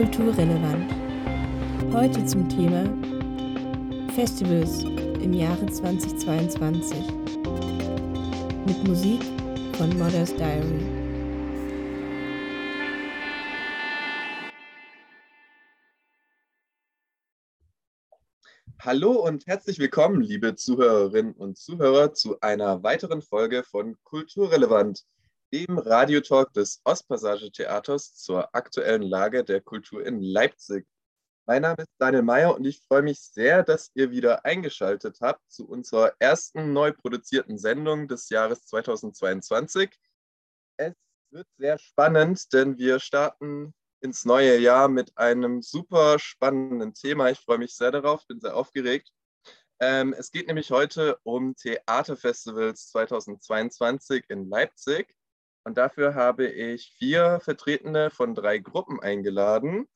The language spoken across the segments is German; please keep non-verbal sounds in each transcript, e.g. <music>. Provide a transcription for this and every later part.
Kulturrelevant. Heute zum Thema Festivals im Jahre 2022 mit Musik von Mother's Diary. Hallo und herzlich willkommen, liebe Zuhörerinnen und Zuhörer, zu einer weiteren Folge von Kulturrelevant, dem Radiotalk des Ostpassage Theaters zur aktuellen Lage der Kultur in Leipzig. Mein Name ist Daniel Meyer und ich freue mich sehr, dass ihr wieder eingeschaltet habt zu unserer ersten neu produzierten Sendung des Jahres 2022. Es wird sehr spannend, denn wir starten ins neue Jahr mit einem super spannenden Thema. Ich freue mich sehr darauf, bin sehr aufgeregt. Ähm, es geht nämlich heute um Theaterfestivals 2022 in Leipzig. Und dafür habe ich vier Vertretene von drei Gruppen eingeladen.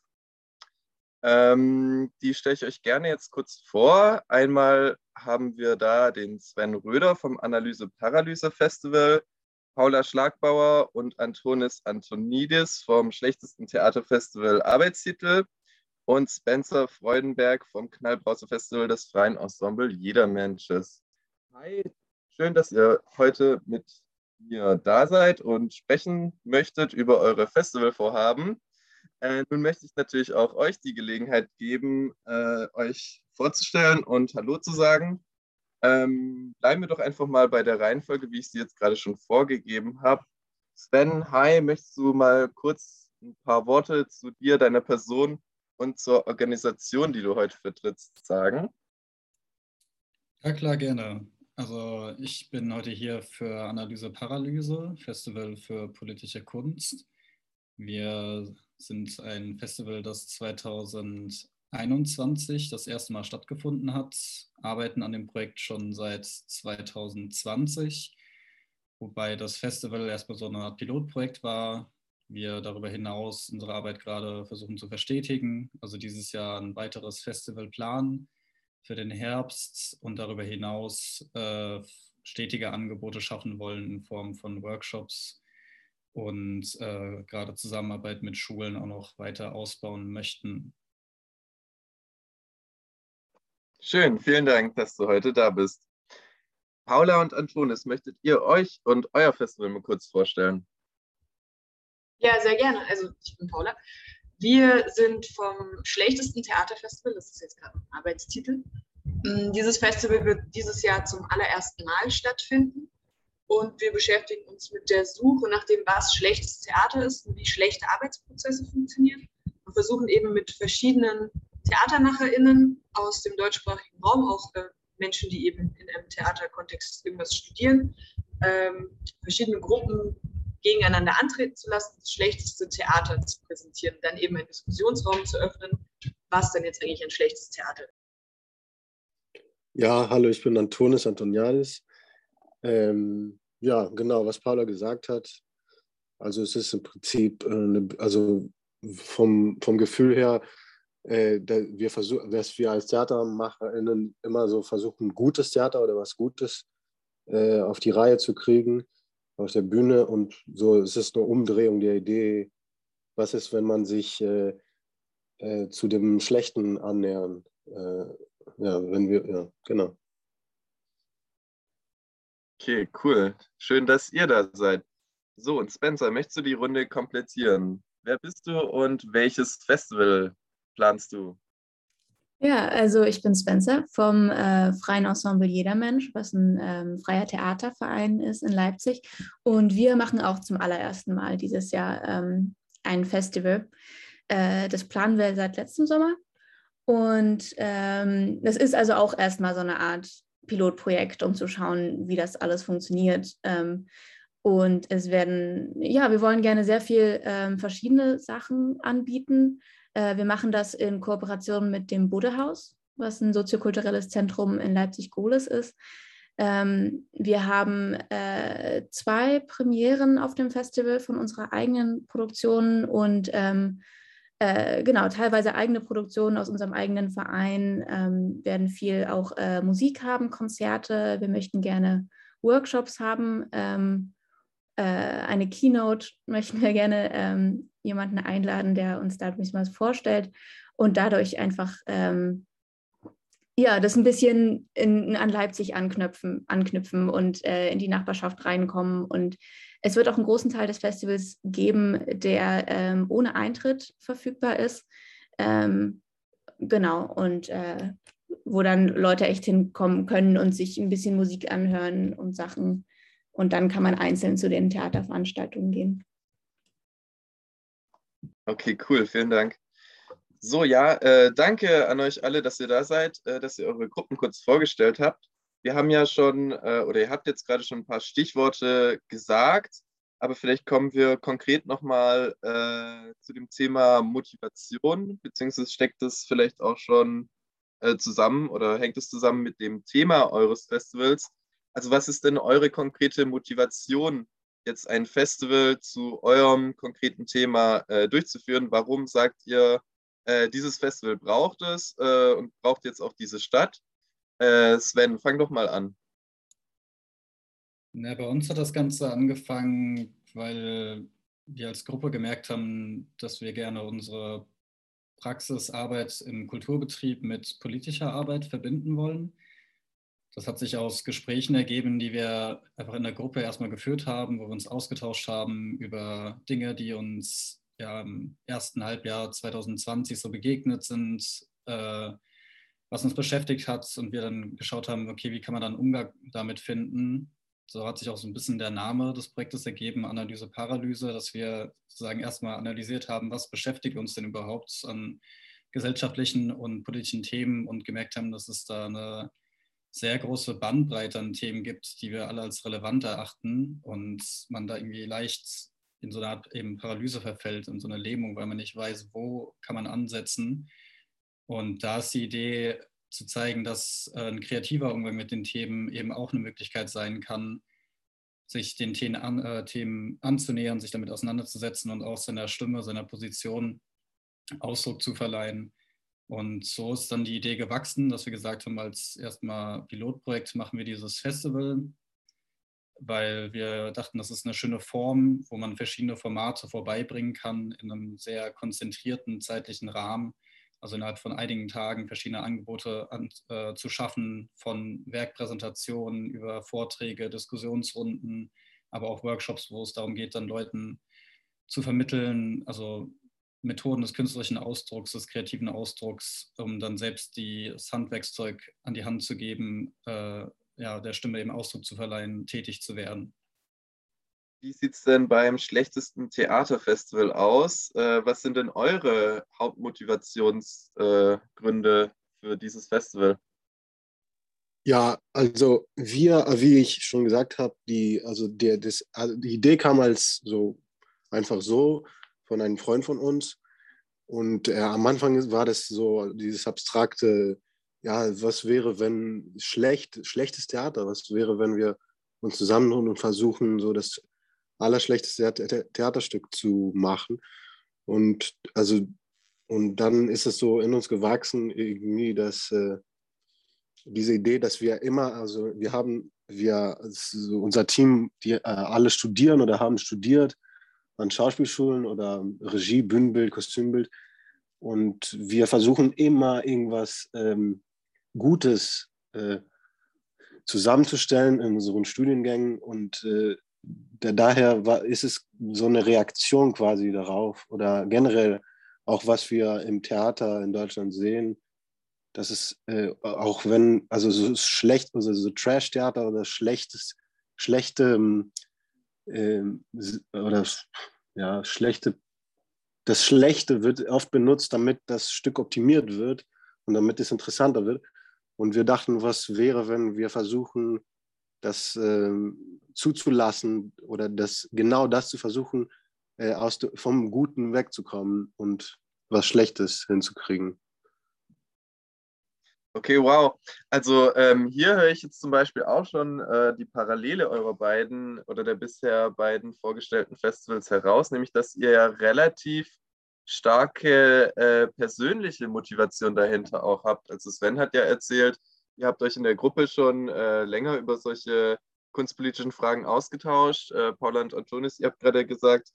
Ähm, die stelle ich euch gerne jetzt kurz vor. Einmal haben wir da den Sven Röder vom Analyse Paralyse Festival, Paula Schlagbauer und Antonis Antonidis vom schlechtesten Theaterfestival Arbeitstitel und Spencer Freudenberg vom Knallbrause Festival des Freien Ensemble Jeder Mensches. Hi, schön, dass ihr heute mit mir da seid und sprechen möchtet über eure Festivalvorhaben. Äh, nun möchte ich natürlich auch euch die Gelegenheit geben, äh, euch vorzustellen und Hallo zu sagen. Ähm, bleiben wir doch einfach mal bei der Reihenfolge, wie ich sie jetzt gerade schon vorgegeben habe. Sven, hi, möchtest du mal kurz ein paar Worte zu dir, deiner Person und zur Organisation, die du heute vertrittst, sagen? Ja, klar, gerne. Also ich bin heute hier für Analyse Paralyse, Festival für politische Kunst. Wir sind ein Festival, das 2021 das erste Mal stattgefunden hat, arbeiten an dem Projekt schon seit 2020, wobei das Festival erstmal so eine Art Pilotprojekt war. Wir darüber hinaus unsere Arbeit gerade versuchen zu verstetigen, also dieses Jahr ein weiteres Festival planen für den Herbst und darüber hinaus äh, stetige Angebote schaffen wollen in Form von Workshops, und äh, gerade Zusammenarbeit mit Schulen auch noch weiter ausbauen möchten. Schön, vielen Dank, dass du heute da bist. Paula und Antonis, möchtet ihr euch und euer Festival mal kurz vorstellen? Ja, sehr gerne. Also ich bin Paula. Wir sind vom schlechtesten Theaterfestival, das ist jetzt gerade ein Arbeitstitel. Mm, dieses Festival wird dieses Jahr zum allerersten Mal stattfinden. Und wir beschäftigen uns mit der Suche nach dem, was schlechtes Theater ist und wie schlechte Arbeitsprozesse funktionieren. Und versuchen eben mit verschiedenen TheatermacherInnen aus dem deutschsprachigen Raum, auch äh, Menschen, die eben in einem Theaterkontext irgendwas studieren, ähm, verschiedene Gruppen gegeneinander antreten zu lassen, das schlechteste Theater zu präsentieren, dann eben einen Diskussionsraum zu öffnen, was denn jetzt eigentlich ein schlechtes Theater ist. Ja, hallo, ich bin Antonis Antoniadis. Ähm, ja, genau, was Paula gesagt hat. Also es ist im Prinzip, äh, also vom, vom Gefühl her, äh, wir versuchen, dass wir als TheatermacherInnen immer so versuchen, gutes Theater oder was Gutes äh, auf die Reihe zu kriegen auf der Bühne und so es ist eine Umdrehung der Idee, was ist, wenn man sich äh, äh, zu dem Schlechten annähern. Äh, ja, wenn wir, ja, genau. Okay, cool. Schön, dass ihr da seid. So, und Spencer, möchtest du die Runde komplettieren? Wer bist du und welches Festival planst du? Ja, also ich bin Spencer vom äh, Freien Ensemble Jedermensch, was ein ähm, freier Theaterverein ist in Leipzig. Und wir machen auch zum allerersten Mal dieses Jahr ähm, ein Festival. Äh, das planen wir seit letztem Sommer. Und ähm, das ist also auch erstmal so eine Art Pilotprojekt, um zu schauen, wie das alles funktioniert. Ähm, und es werden, ja, wir wollen gerne sehr viel ähm, verschiedene Sachen anbieten. Äh, wir machen das in Kooperation mit dem Budehaus, was ein soziokulturelles Zentrum in Leipzig-Gohlis ist. Ähm, wir haben äh, zwei Premieren auf dem Festival von unserer eigenen Produktion und ähm, äh, genau, teilweise eigene Produktionen aus unserem eigenen Verein, ähm, werden viel auch äh, Musik haben, Konzerte. Wir möchten gerne Workshops haben. Äh, eine Keynote möchten wir gerne ähm, jemanden einladen, der uns da ein bisschen was vorstellt und dadurch einfach ähm, ja, das ein bisschen in, an Leipzig anknüpfen, anknüpfen und äh, in die Nachbarschaft reinkommen. Und es wird auch einen großen Teil des Festivals geben, der ähm, ohne Eintritt verfügbar ist. Ähm, genau, und äh, wo dann Leute echt hinkommen können und sich ein bisschen Musik anhören und Sachen. Und dann kann man einzeln zu den Theaterveranstaltungen gehen. Okay, cool, vielen Dank. So, ja, äh, danke an euch alle, dass ihr da seid, äh, dass ihr eure Gruppen kurz vorgestellt habt. Wir haben ja schon, äh, oder ihr habt jetzt gerade schon ein paar Stichworte gesagt, aber vielleicht kommen wir konkret nochmal äh, zu dem Thema Motivation, beziehungsweise steckt es vielleicht auch schon äh, zusammen oder hängt es zusammen mit dem Thema eures Festivals. Also was ist denn eure konkrete Motivation, jetzt ein Festival zu eurem konkreten Thema äh, durchzuführen? Warum sagt ihr, äh, dieses Festival braucht es äh, und braucht jetzt auch diese Stadt. Äh, Sven, fang doch mal an. Na, bei uns hat das Ganze angefangen, weil wir als Gruppe gemerkt haben, dass wir gerne unsere Praxisarbeit im Kulturbetrieb mit politischer Arbeit verbinden wollen. Das hat sich aus Gesprächen ergeben, die wir einfach in der Gruppe erstmal geführt haben, wo wir uns ausgetauscht haben über Dinge, die uns ja im ersten Halbjahr 2020 so begegnet sind, äh, was uns beschäftigt hat und wir dann geschaut haben, okay, wie kann man dann Umgang damit finden. So hat sich auch so ein bisschen der Name des Projektes ergeben, Analyse Paralyse, dass wir sozusagen erstmal analysiert haben, was beschäftigt uns denn überhaupt an gesellschaftlichen und politischen Themen und gemerkt haben, dass es da eine sehr große Bandbreite an Themen gibt, die wir alle als relevant erachten und man da irgendwie leicht in so eine Art eben Paralyse verfällt, in so eine Lähmung, weil man nicht weiß, wo kann man ansetzen. Und da ist die Idee zu zeigen, dass äh, ein kreativer Umgang mit den Themen eben auch eine Möglichkeit sein kann, sich den Themen, an, äh, Themen anzunähern, sich damit auseinanderzusetzen und auch seiner Stimme, seiner Position Ausdruck zu verleihen. Und so ist dann die Idee gewachsen, dass wir gesagt haben, als erstmal Pilotprojekt machen wir dieses Festival weil wir dachten, das ist eine schöne Form, wo man verschiedene Formate vorbeibringen kann in einem sehr konzentrierten zeitlichen Rahmen. Also innerhalb von einigen Tagen verschiedene Angebote an, äh, zu schaffen, von Werkpräsentationen über Vorträge, Diskussionsrunden, aber auch Workshops, wo es darum geht, dann Leuten zu vermitteln, also Methoden des künstlerischen Ausdrucks, des kreativen Ausdrucks, um dann selbst die, das Handwerkszeug an die Hand zu geben, äh, ja, der Stimme eben Ausdruck zu verleihen, tätig zu werden. Wie sieht es denn beim schlechtesten Theaterfestival aus? Äh, was sind denn eure Hauptmotivationsgründe äh, für dieses Festival? Ja, also wir, wie ich schon gesagt habe, die, also der, das, also die Idee kam als so einfach so von einem Freund von uns. Und äh, am Anfang war das so dieses abstrakte ja, was wäre, wenn schlecht, schlechtes Theater, was wäre, wenn wir uns zusammenholen und versuchen, so das allerschlechteste Theaterstück zu machen. Und also, und dann ist es so in uns gewachsen, irgendwie, dass äh, diese Idee, dass wir immer, also wir haben, wir, also unser Team, die äh, alle studieren oder haben studiert an Schauspielschulen oder Regie, Bühnenbild, Kostümbild. Und wir versuchen immer irgendwas ähm, Gutes äh, zusammenzustellen in unseren Studiengängen. Und äh, da, daher war, ist es so eine Reaktion quasi darauf oder generell auch was wir im Theater in Deutschland sehen, dass es äh, auch wenn, also so schlecht, also so Trash-Theater oder schlechtes, schlechte äh, oder ja, schlechte, das Schlechte wird oft benutzt, damit das Stück optimiert wird und damit es interessanter wird. Und wir dachten, was wäre, wenn wir versuchen, das äh, zuzulassen oder das, genau das zu versuchen, äh, aus, vom Guten wegzukommen und was Schlechtes hinzukriegen. Okay, wow. Also ähm, hier höre ich jetzt zum Beispiel auch schon äh, die Parallele eurer beiden oder der bisher beiden vorgestellten Festivals heraus, nämlich dass ihr ja relativ starke äh, persönliche Motivation dahinter auch habt. Also Sven hat ja erzählt, ihr habt euch in der Gruppe schon äh, länger über solche kunstpolitischen Fragen ausgetauscht. Äh, Paula und Antonis, ihr habt gerade gesagt,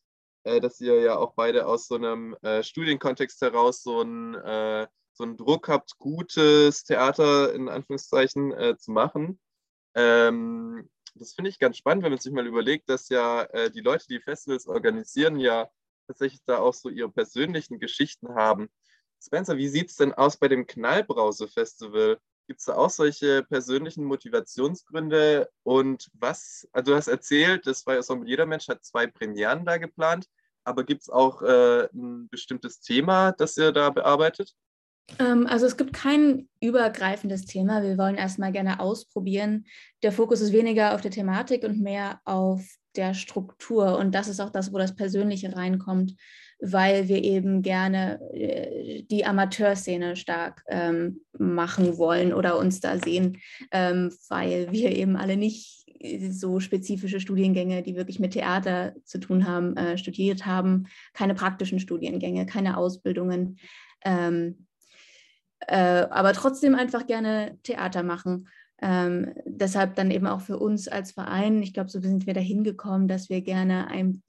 äh, dass ihr ja auch beide aus so einem äh, Studienkontext heraus so äh, so einen Druck habt, gutes Theater in Anführungszeichen äh, zu machen. Ähm, das finde ich ganz spannend, wenn man sich mal überlegt, dass ja äh, die Leute, die Festivals organisieren, ja tatsächlich da auch so ihre persönlichen Geschichten haben. Spencer, wie sieht es denn aus bei dem Knallbrause-Festival? Gibt es da auch solche persönlichen Motivationsgründe? Und was, also du hast erzählt, das war ja so, jeder Mensch hat zwei Premieren da geplant, aber gibt es auch äh, ein bestimmtes Thema, das ihr da bearbeitet? Ähm, also es gibt kein übergreifendes Thema. Wir wollen erstmal gerne ausprobieren. Der Fokus ist weniger auf der Thematik und mehr auf der Struktur. Und das ist auch das, wo das Persönliche reinkommt, weil wir eben gerne äh, die Amateurszene stark ähm, machen wollen oder uns da sehen, ähm, weil wir eben alle nicht so spezifische Studiengänge, die wirklich mit Theater zu tun haben, äh, studiert haben, keine praktischen Studiengänge, keine Ausbildungen. Ähm, äh, aber trotzdem einfach gerne Theater machen. Ähm, deshalb dann eben auch für uns als Verein, ich glaube, so sind wir dahin gekommen, dass wir gerne ein,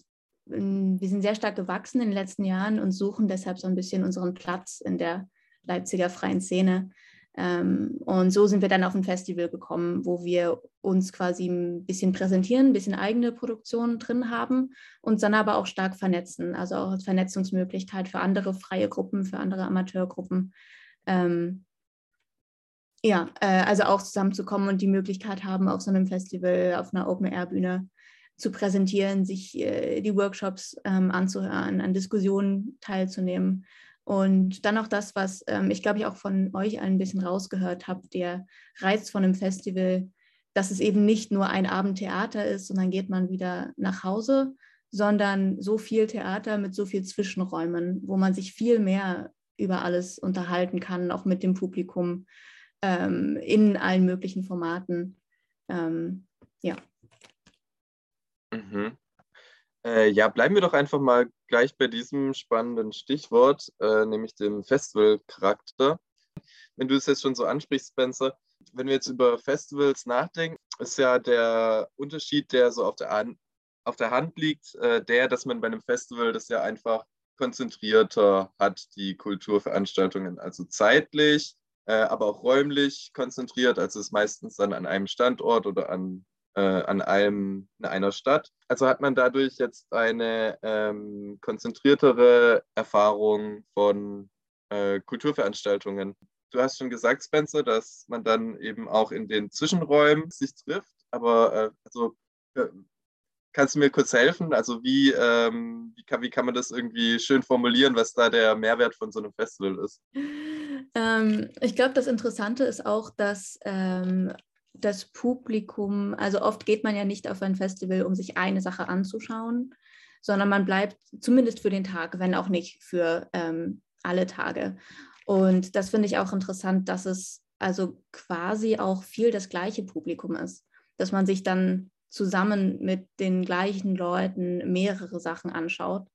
wir sind sehr stark gewachsen in den letzten Jahren und suchen deshalb so ein bisschen unseren Platz in der Leipziger freien Szene. Ähm, und so sind wir dann auf ein Festival gekommen, wo wir uns quasi ein bisschen präsentieren, ein bisschen eigene Produktionen drin haben und dann aber auch stark vernetzen, also auch als Vernetzungsmöglichkeit für andere freie Gruppen, für andere Amateurgruppen. Ähm, ja, äh, also auch zusammenzukommen und die Möglichkeit haben, auf so einem Festival, auf einer Open-Air-Bühne zu präsentieren, sich äh, die Workshops ähm, anzuhören, an Diskussionen teilzunehmen. Und dann auch das, was ähm, ich glaube ich auch von euch ein bisschen rausgehört habe, der Reiz von einem Festival, dass es eben nicht nur ein Abend Theater ist und dann geht man wieder nach Hause, sondern so viel Theater mit so viel Zwischenräumen, wo man sich viel mehr über alles unterhalten kann, auch mit dem Publikum ähm, in allen möglichen Formaten. Ähm, ja. Mhm. Äh, ja, bleiben wir doch einfach mal gleich bei diesem spannenden Stichwort, äh, nämlich dem Festivalcharakter. Wenn du es jetzt schon so ansprichst, Spencer, wenn wir jetzt über Festivals nachdenken, ist ja der Unterschied, der so auf der, An auf der Hand liegt, äh, der, dass man bei einem Festival das ja einfach konzentrierter hat, die Kulturveranstaltungen, also zeitlich äh, aber auch räumlich konzentriert. Also ist meistens dann an einem Standort oder an, äh, an einem, in einer Stadt. Also hat man dadurch jetzt eine ähm, konzentriertere Erfahrung von äh, Kulturveranstaltungen. Du hast schon gesagt, Spencer, dass man dann eben auch in den Zwischenräumen sich trifft. Aber äh, also äh, Kannst du mir kurz helfen? Also wie, ähm, wie, kann, wie kann man das irgendwie schön formulieren, was da der Mehrwert von so einem Festival ist? Ähm, ich glaube, das Interessante ist auch, dass ähm, das Publikum, also oft geht man ja nicht auf ein Festival, um sich eine Sache anzuschauen, sondern man bleibt zumindest für den Tag, wenn auch nicht für ähm, alle Tage. Und das finde ich auch interessant, dass es also quasi auch viel das gleiche Publikum ist, dass man sich dann zusammen mit den gleichen Leuten mehrere Sachen anschaut.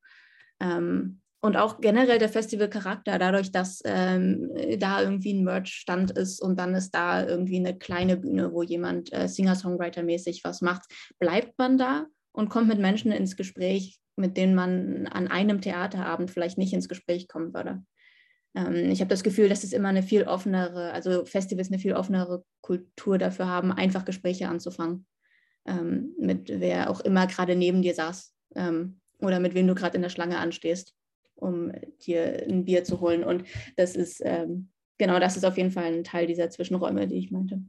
Ähm, und auch generell der Festivalcharakter, dadurch, dass ähm, da irgendwie ein Merch-Stand ist und dann ist da irgendwie eine kleine Bühne, wo jemand äh, Singer-Songwriter-mäßig was macht, bleibt man da und kommt mit Menschen ins Gespräch, mit denen man an einem Theaterabend vielleicht nicht ins Gespräch kommen würde. Ähm, ich habe das Gefühl, dass es immer eine viel offenere, also Festivals eine viel offenere Kultur dafür haben, einfach Gespräche anzufangen ähm, mit wer auch immer gerade neben dir saß ähm, oder mit wem du gerade in der Schlange anstehst, um dir ein Bier zu holen. Und das ist, ähm, genau, das ist auf jeden Fall ein Teil dieser Zwischenräume, die ich meinte.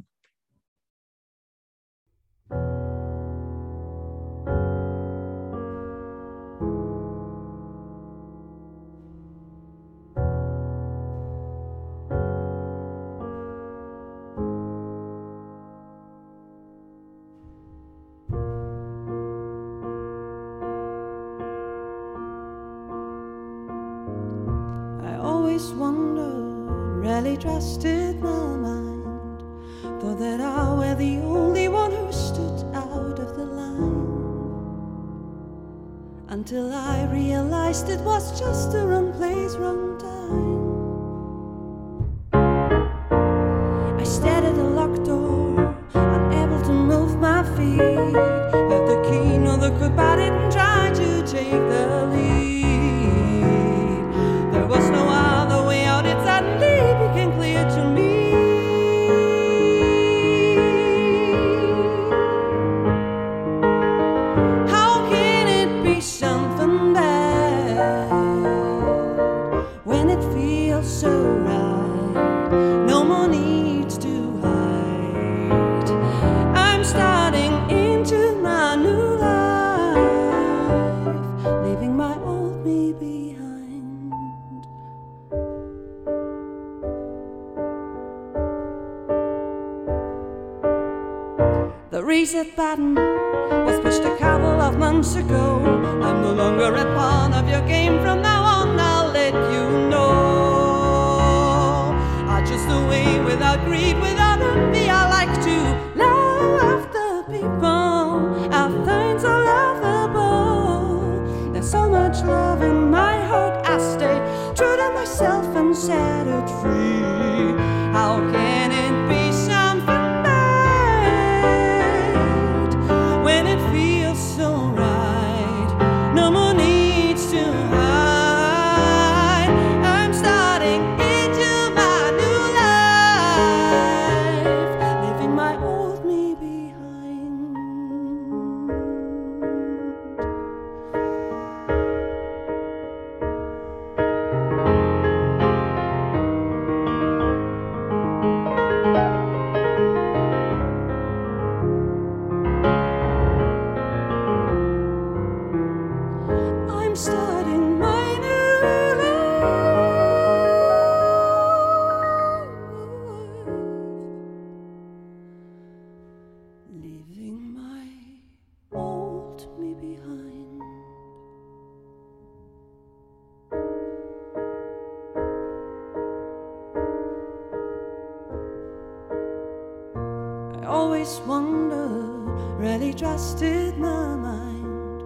Always wondered, really trusted my mind.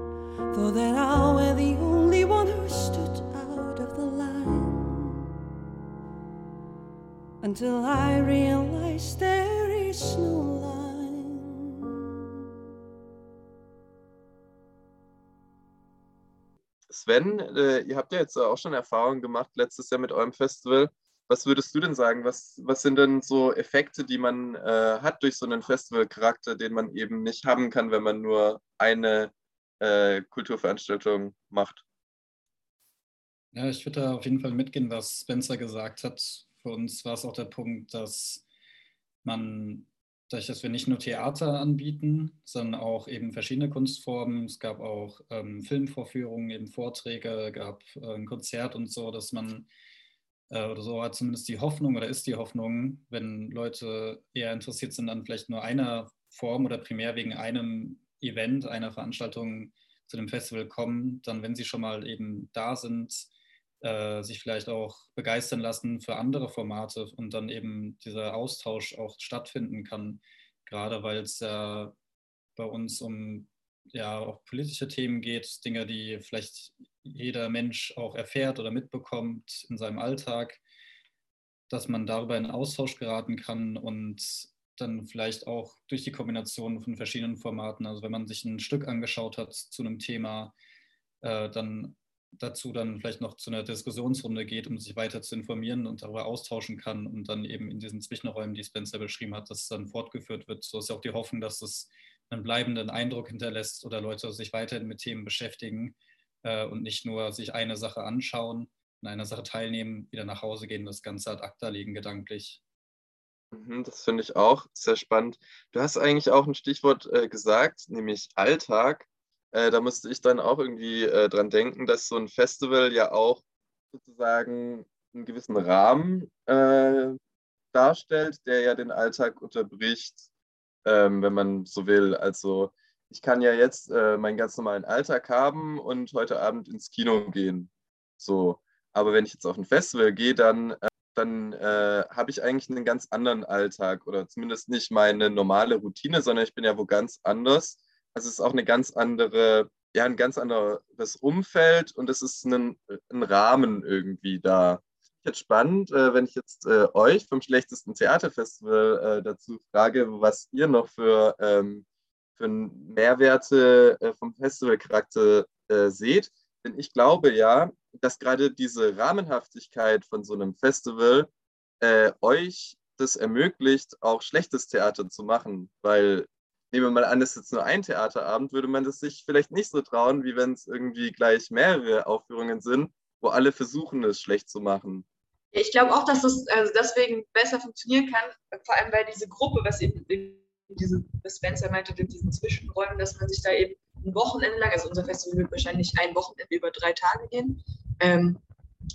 Thought that I were the only one who stood out of the line. Until I realized there is no line. Sven, äh, ihr habt ja jetzt auch schon Erfahrungen gemacht letztes Jahr mit eurem Festival. Was würdest du denn sagen? Was, was sind denn so Effekte, die man äh, hat durch so einen Festivalcharakter, den man eben nicht haben kann, wenn man nur eine äh, Kulturveranstaltung macht? Ja, ich würde da auf jeden Fall mitgehen, was Spencer gesagt hat. Für uns war es auch der Punkt, dass man, dadurch, dass wir nicht nur Theater anbieten, sondern auch eben verschiedene Kunstformen, es gab auch ähm, Filmvorführungen, eben Vorträge, gab äh, ein Konzert und so, dass man äh, oder so hat zumindest die Hoffnung oder ist die Hoffnung, wenn Leute eher interessiert sind an vielleicht nur einer Form oder primär wegen einem Event, einer Veranstaltung zu dem Festival kommen, dann, wenn sie schon mal eben da sind, äh, sich vielleicht auch begeistern lassen für andere Formate und dann eben dieser Austausch auch stattfinden kann, gerade weil es ja bei uns um ja auch politische Themen geht, Dinge, die vielleicht jeder Mensch auch erfährt oder mitbekommt in seinem Alltag, dass man darüber in Austausch geraten kann und dann vielleicht auch durch die Kombination von verschiedenen Formaten, also wenn man sich ein Stück angeschaut hat zu einem Thema, äh, dann dazu dann vielleicht noch zu einer Diskussionsrunde geht, um sich weiter zu informieren und darüber austauschen kann und dann eben in diesen Zwischenräumen, die Spencer beschrieben hat, dass es dann fortgeführt wird. So ist ja auch die Hoffnung, dass es einen bleibenden Eindruck hinterlässt oder Leute sich weiterhin mit Themen beschäftigen äh, und nicht nur sich eine Sache anschauen, an einer Sache teilnehmen, wieder nach Hause gehen, das Ganze ad acta legen gedanklich. Mhm, Das finde ich auch sehr spannend. Du hast eigentlich auch ein Stichwort äh, gesagt, nämlich Alltag. Äh, da musste ich dann auch irgendwie äh, dran denken, dass so ein Festival ja auch sozusagen einen gewissen Rahmen äh, darstellt, der ja den Alltag unterbricht, ähm, wenn man so will. Also ich kann ja jetzt äh, meinen ganz normalen Alltag haben und heute Abend ins Kino gehen. So. Aber wenn ich jetzt auf ein Festival gehe, dann äh, dann äh, habe ich eigentlich einen ganz anderen Alltag oder zumindest nicht meine normale Routine, sondern ich bin ja wo ganz anders. Also es ist auch eine ganz andere, ja, ein ganz anderes Umfeld und es ist ein, ein Rahmen irgendwie da. Jetzt spannend, äh, wenn ich jetzt äh, euch vom schlechtesten Theaterfestival äh, dazu frage, was ihr noch für, ähm, für Mehrwerte äh, vom Festivalcharakter äh, seht. Denn ich glaube ja, dass gerade diese Rahmenhaftigkeit von so einem Festival äh, euch das ermöglicht, auch schlechtes Theater zu machen. Weil, nehmen wir mal an, es ist jetzt nur ein Theaterabend, würde man das sich vielleicht nicht so trauen, wie wenn es irgendwie gleich mehrere Aufführungen sind, wo alle versuchen, es schlecht zu machen. Ich glaube auch, dass das also deswegen besser funktionieren kann, vor allem weil diese Gruppe, was eben diese, was Spencer meinte, in diesen Zwischenräumen, dass man sich da eben ein Wochenende lang, also unser Festival wird wahrscheinlich ein Wochenende über drei Tage gehen, ähm,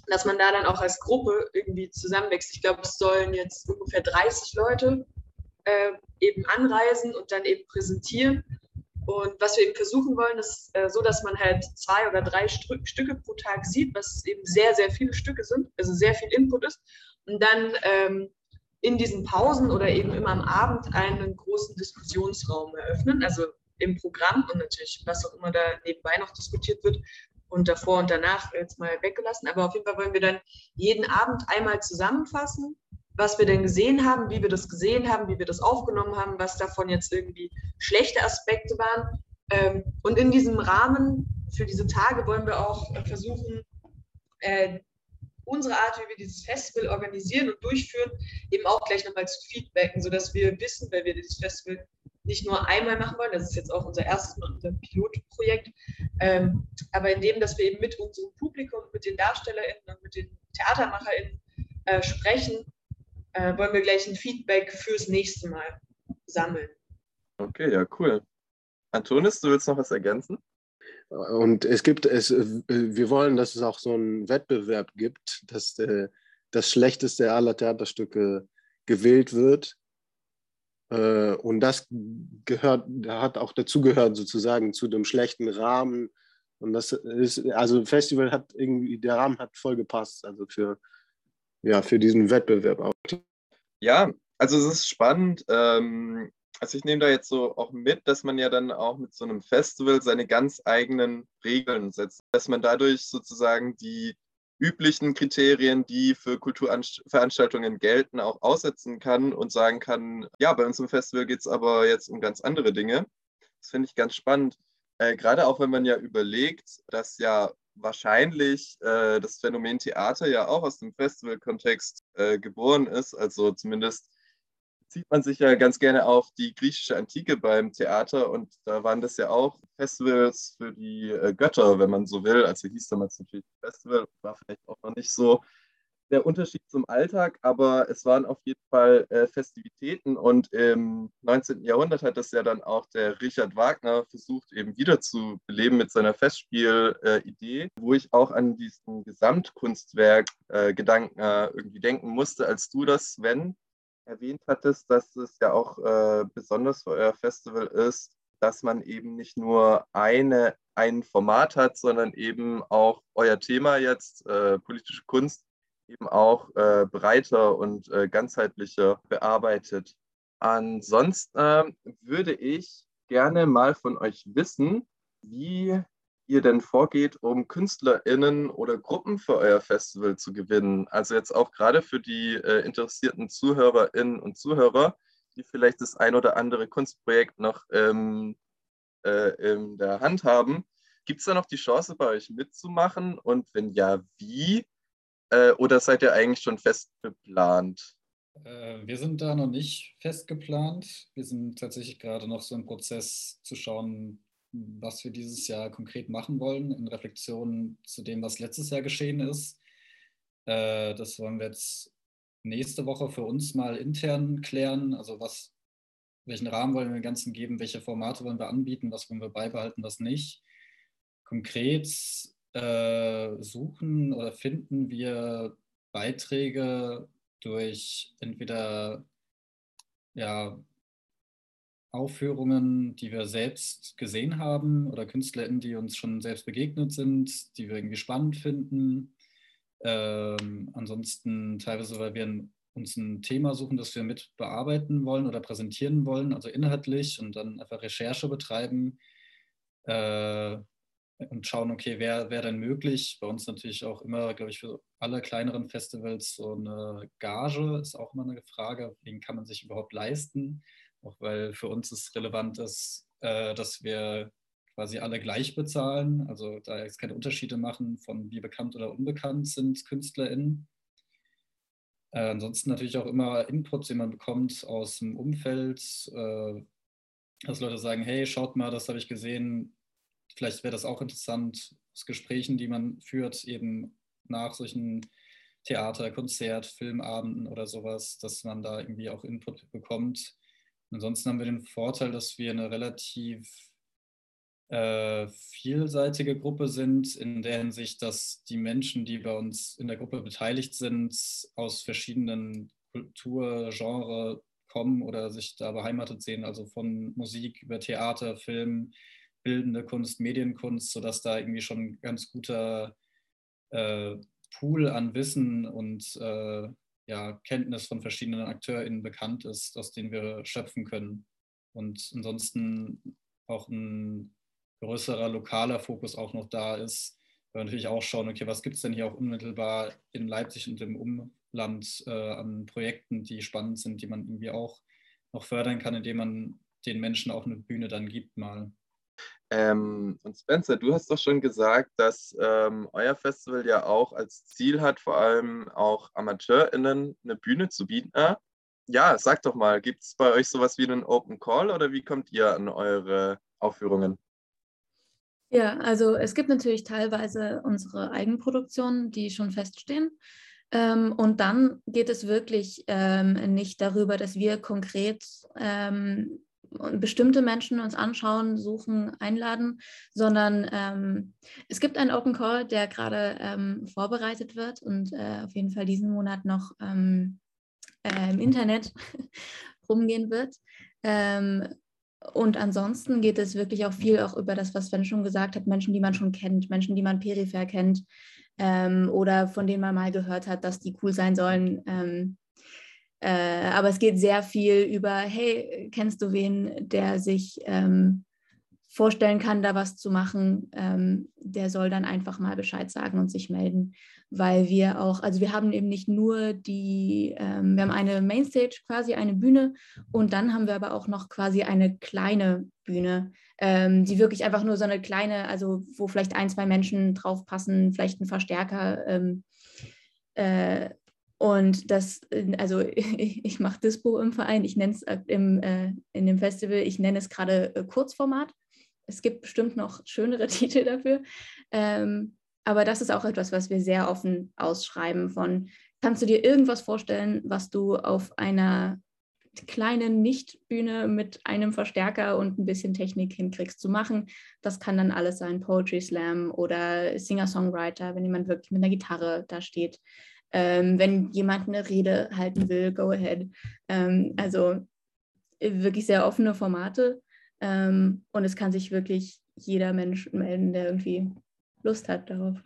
dass man da dann auch als Gruppe irgendwie zusammenwächst. Ich glaube, es sollen jetzt ungefähr 30 Leute äh, eben anreisen und dann eben präsentieren. Und was wir eben versuchen wollen, ist äh, so, dass man halt zwei oder drei Str Stücke pro Tag sieht, was eben sehr, sehr viele Stücke sind, also sehr viel Input ist. Und dann ähm, in diesen Pausen oder eben immer am Abend einen großen Diskussionsraum eröffnen, also im Programm und natürlich, was auch immer da nebenbei noch diskutiert wird und davor und danach jetzt mal weggelassen. Aber auf jeden Fall wollen wir dann jeden Abend einmal zusammenfassen, was wir denn gesehen haben, wie wir das gesehen haben, wie wir das aufgenommen haben, was davon jetzt irgendwie schlechte Aspekte waren. Ähm, und in diesem Rahmen für diese Tage wollen wir auch versuchen, äh, unsere Art, wie wir dieses Festival organisieren und durchführen, eben auch gleich nochmal zu feedbacken, sodass wir wissen, weil wir dieses Festival nicht nur einmal machen wollen, das ist jetzt auch unser erstes unser Pilotprojekt, ähm, aber indem, dass wir eben mit unserem Publikum, mit den DarstellerInnen und mit den TheatermacherInnen äh, sprechen, äh, wollen wir gleich ein Feedback fürs nächste Mal sammeln. Okay, ja, cool. Antonis, du willst noch was ergänzen? Und es gibt es, äh, wir wollen, dass es auch so einen Wettbewerb gibt, dass äh, das Schlechteste aller Theaterstücke gewählt wird. Äh, und das gehört, hat auch dazugehört sozusagen zu dem schlechten Rahmen. Und das ist, also Festival hat irgendwie, der Rahmen hat voll gepasst, also für, ja, für diesen Wettbewerb auch. Ja, also es ist spannend. Ähm, also ich nehme da jetzt so auch mit, dass man ja dann auch mit so einem Festival seine ganz eigenen Regeln setzt, dass man dadurch sozusagen die üblichen Kriterien, die für Kulturveranstaltungen gelten, auch aussetzen kann und sagen kann, ja, bei uns im Festival geht es aber jetzt um ganz andere Dinge. Das finde ich ganz spannend. Äh, Gerade auch wenn man ja überlegt, dass ja wahrscheinlich äh, das Phänomen Theater ja auch aus dem Festivalkontext äh, geboren ist. Also zumindest zieht man sich ja ganz gerne auf die griechische Antike beim Theater und da waren das ja auch Festivals für die äh, Götter, wenn man so will. Also hieß damals natürlich Festival, war vielleicht auch noch nicht so der Unterschied zum Alltag, aber es waren auf jeden Fall äh, Festivitäten und im 19. Jahrhundert hat das ja dann auch der Richard Wagner versucht eben wieder zu beleben mit seiner Festspielidee, äh, wo ich auch an diesen Gesamtkunstwerk Gedanken irgendwie denken musste, als du das, Sven, erwähnt hattest, dass es ja auch äh, besonders für euer Festival ist, dass man eben nicht nur eine, ein Format hat, sondern eben auch euer Thema jetzt, äh, politische Kunst, eben auch äh, breiter und äh, ganzheitlicher bearbeitet. Ansonsten ähm, würde ich gerne mal von euch wissen, wie ihr denn vorgeht, um KünstlerInnen oder Gruppen für euer Festival zu gewinnen. Also jetzt auch gerade für die äh, interessierten ZuhörerInnen und Zuhörer, die vielleicht das ein oder andere Kunstprojekt noch ähm, äh, in der Hand haben. Gibt es da noch die Chance, bei euch mitzumachen? Und wenn ja, wie? Äh, oder seid ihr eigentlich schon fest geplant? Äh, wir sind da noch nicht fest geplant. Wir sind tatsächlich gerade noch so im Prozess zu schauen, was wir dieses Jahr konkret machen wollen, in Reflexion zu dem, was letztes Jahr geschehen ist. Äh, das wollen wir jetzt nächste Woche für uns mal intern klären. Also was, welchen Rahmen wollen wir dem Ganzen geben, welche Formate wollen wir anbieten, was wollen wir beibehalten, was nicht. Konkret äh, suchen oder finden wir Beiträge durch entweder ja, Aufführungen, die wir selbst gesehen haben oder KünstlerInnen, die uns schon selbst begegnet sind, die wir irgendwie spannend finden. Ähm, ansonsten teilweise, weil wir uns ein Thema suchen, das wir mit bearbeiten wollen oder präsentieren wollen, also inhaltlich und dann einfach Recherche betreiben äh, und schauen, okay, wer wäre denn möglich? Bei uns natürlich auch immer, glaube ich, für alle kleineren Festivals so eine Gage ist auch immer eine Frage, wen kann man sich überhaupt leisten? Auch weil für uns es relevant ist, äh, dass wir quasi alle gleich bezahlen, also da jetzt keine Unterschiede machen von wie bekannt oder unbekannt sind KünstlerInnen. Äh, ansonsten natürlich auch immer Input, den man bekommt aus dem Umfeld, äh, dass Leute sagen, hey, schaut mal, das habe ich gesehen, vielleicht wäre das auch interessant, aus Gesprächen, die man führt, eben nach solchen Theater, Konzert, Filmabenden oder sowas, dass man da irgendwie auch Input bekommt Ansonsten haben wir den Vorteil, dass wir eine relativ äh, vielseitige Gruppe sind, in der Hinsicht, dass die Menschen, die bei uns in der Gruppe beteiligt sind, aus verschiedenen Kultur, Genre kommen oder sich da beheimatet sehen, also von Musik über Theater, Film, bildende Kunst, Medienkunst, sodass da irgendwie schon ein ganz guter äh, Pool an Wissen und äh, ja, Kenntnis von verschiedenen AkteurInnen bekannt ist, aus denen wir schöpfen können. Und ansonsten auch ein größerer lokaler Fokus auch noch da ist, weil wir natürlich auch schauen, okay, was gibt es denn hier auch unmittelbar in Leipzig und im Umland äh, an Projekten, die spannend sind, die man irgendwie auch noch fördern kann, indem man den Menschen auch eine Bühne dann gibt mal. Ähm, und Spencer, du hast doch schon gesagt, dass ähm, euer Festival ja auch als Ziel hat, vor allem auch AmateurInnen eine Bühne zu bieten. Ah, ja, sag doch mal, gibt es bei euch sowas wie einen Open Call oder wie kommt ihr an eure Aufführungen? Ja, also es gibt natürlich teilweise unsere Eigenproduktionen, die schon feststehen. Ähm, und dann geht es wirklich ähm, nicht darüber, dass wir konkret ähm, bestimmte Menschen uns anschauen, suchen, einladen, sondern ähm, es gibt einen Open Call, der gerade ähm, vorbereitet wird und äh, auf jeden Fall diesen Monat noch ähm, äh, im Internet <laughs> rumgehen wird. Ähm, und ansonsten geht es wirklich auch viel auch über das, was Sven schon gesagt hat, Menschen, die man schon kennt, Menschen, die man peripher kennt ähm, oder von denen man mal gehört hat, dass die cool sein sollen. Äh, aber es geht sehr viel über, hey, kennst du wen, der sich ähm, vorstellen kann, da was zu machen, ähm, der soll dann einfach mal Bescheid sagen und sich melden, weil wir auch, also wir haben eben nicht nur die, ähm, wir haben eine Mainstage, quasi eine Bühne und dann haben wir aber auch noch quasi eine kleine Bühne, ähm, die wirklich einfach nur so eine kleine, also wo vielleicht ein, zwei Menschen drauf passen, vielleicht ein Verstärker. Ähm, äh, und das, also ich, <laughs> ich mache Dispo im Verein, ich nenne es äh, äh, in dem Festival, ich nenne es gerade äh, Kurzformat es gibt bestimmt noch schönere <laughs> Titel dafür. Ähm, aber das ist auch etwas, was wir sehr offen ausschreiben von, kannst du dir irgendwas vorstellen, was du auf einer kleinen Nichtbühne mit einem Verstärker und ein bisschen Technik hinkriegst zu machen. Das kann dann alles sein, Poetry Slam oder Singer-Songwriter, wenn jemand wirklich mit einer Gitarre da steht. Ähm, wenn jemand eine Rede halten will, go ahead. Ähm, also äh, wirklich sehr offene Formate. Ähm, und es kann sich wirklich jeder Mensch melden, der irgendwie Lust hat darauf.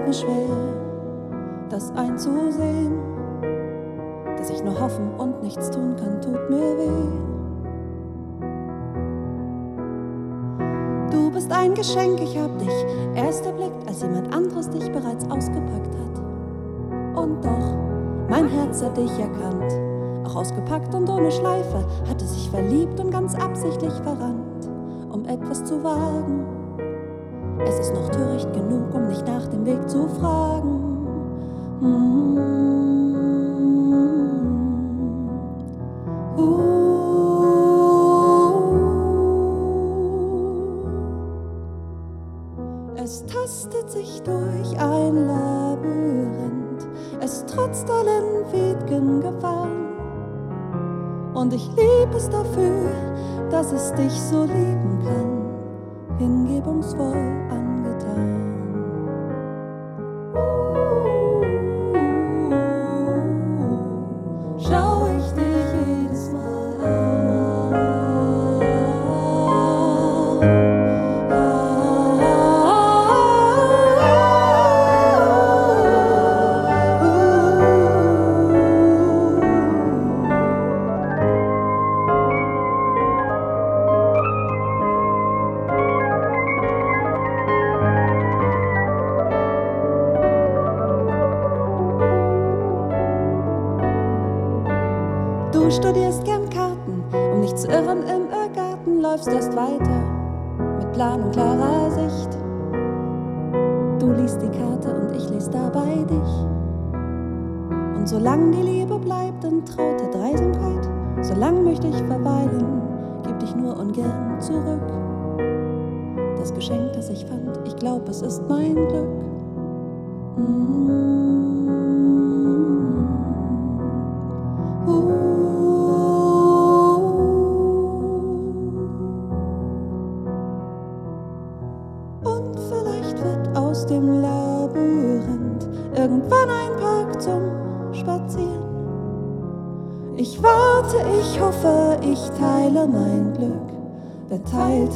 fällt mir schwer, das einzusehen. Dass ich nur hoffen und nichts tun kann, tut mir weh. Du bist ein Geschenk, ich hab dich erst erblickt, als jemand anderes dich bereits ausgepackt hat. Und doch, mein Herz hat dich erkannt, auch ausgepackt und ohne Schleife, hatte sich verliebt und ganz absichtlich verrannt, um etwas zu wagen. Es ist noch töricht genug, um nicht nach den Weg zu fragen. Mm.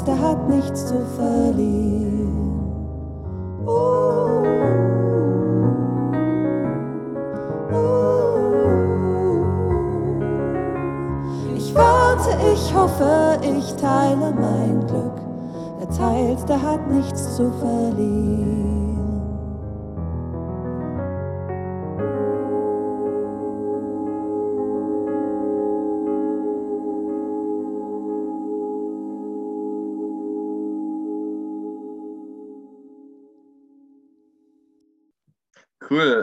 Teilt, der hat nichts zu verlieren. Ich warte, ich hoffe, ich teile mein Glück. Wer teilt, der hat nichts zu verlieren.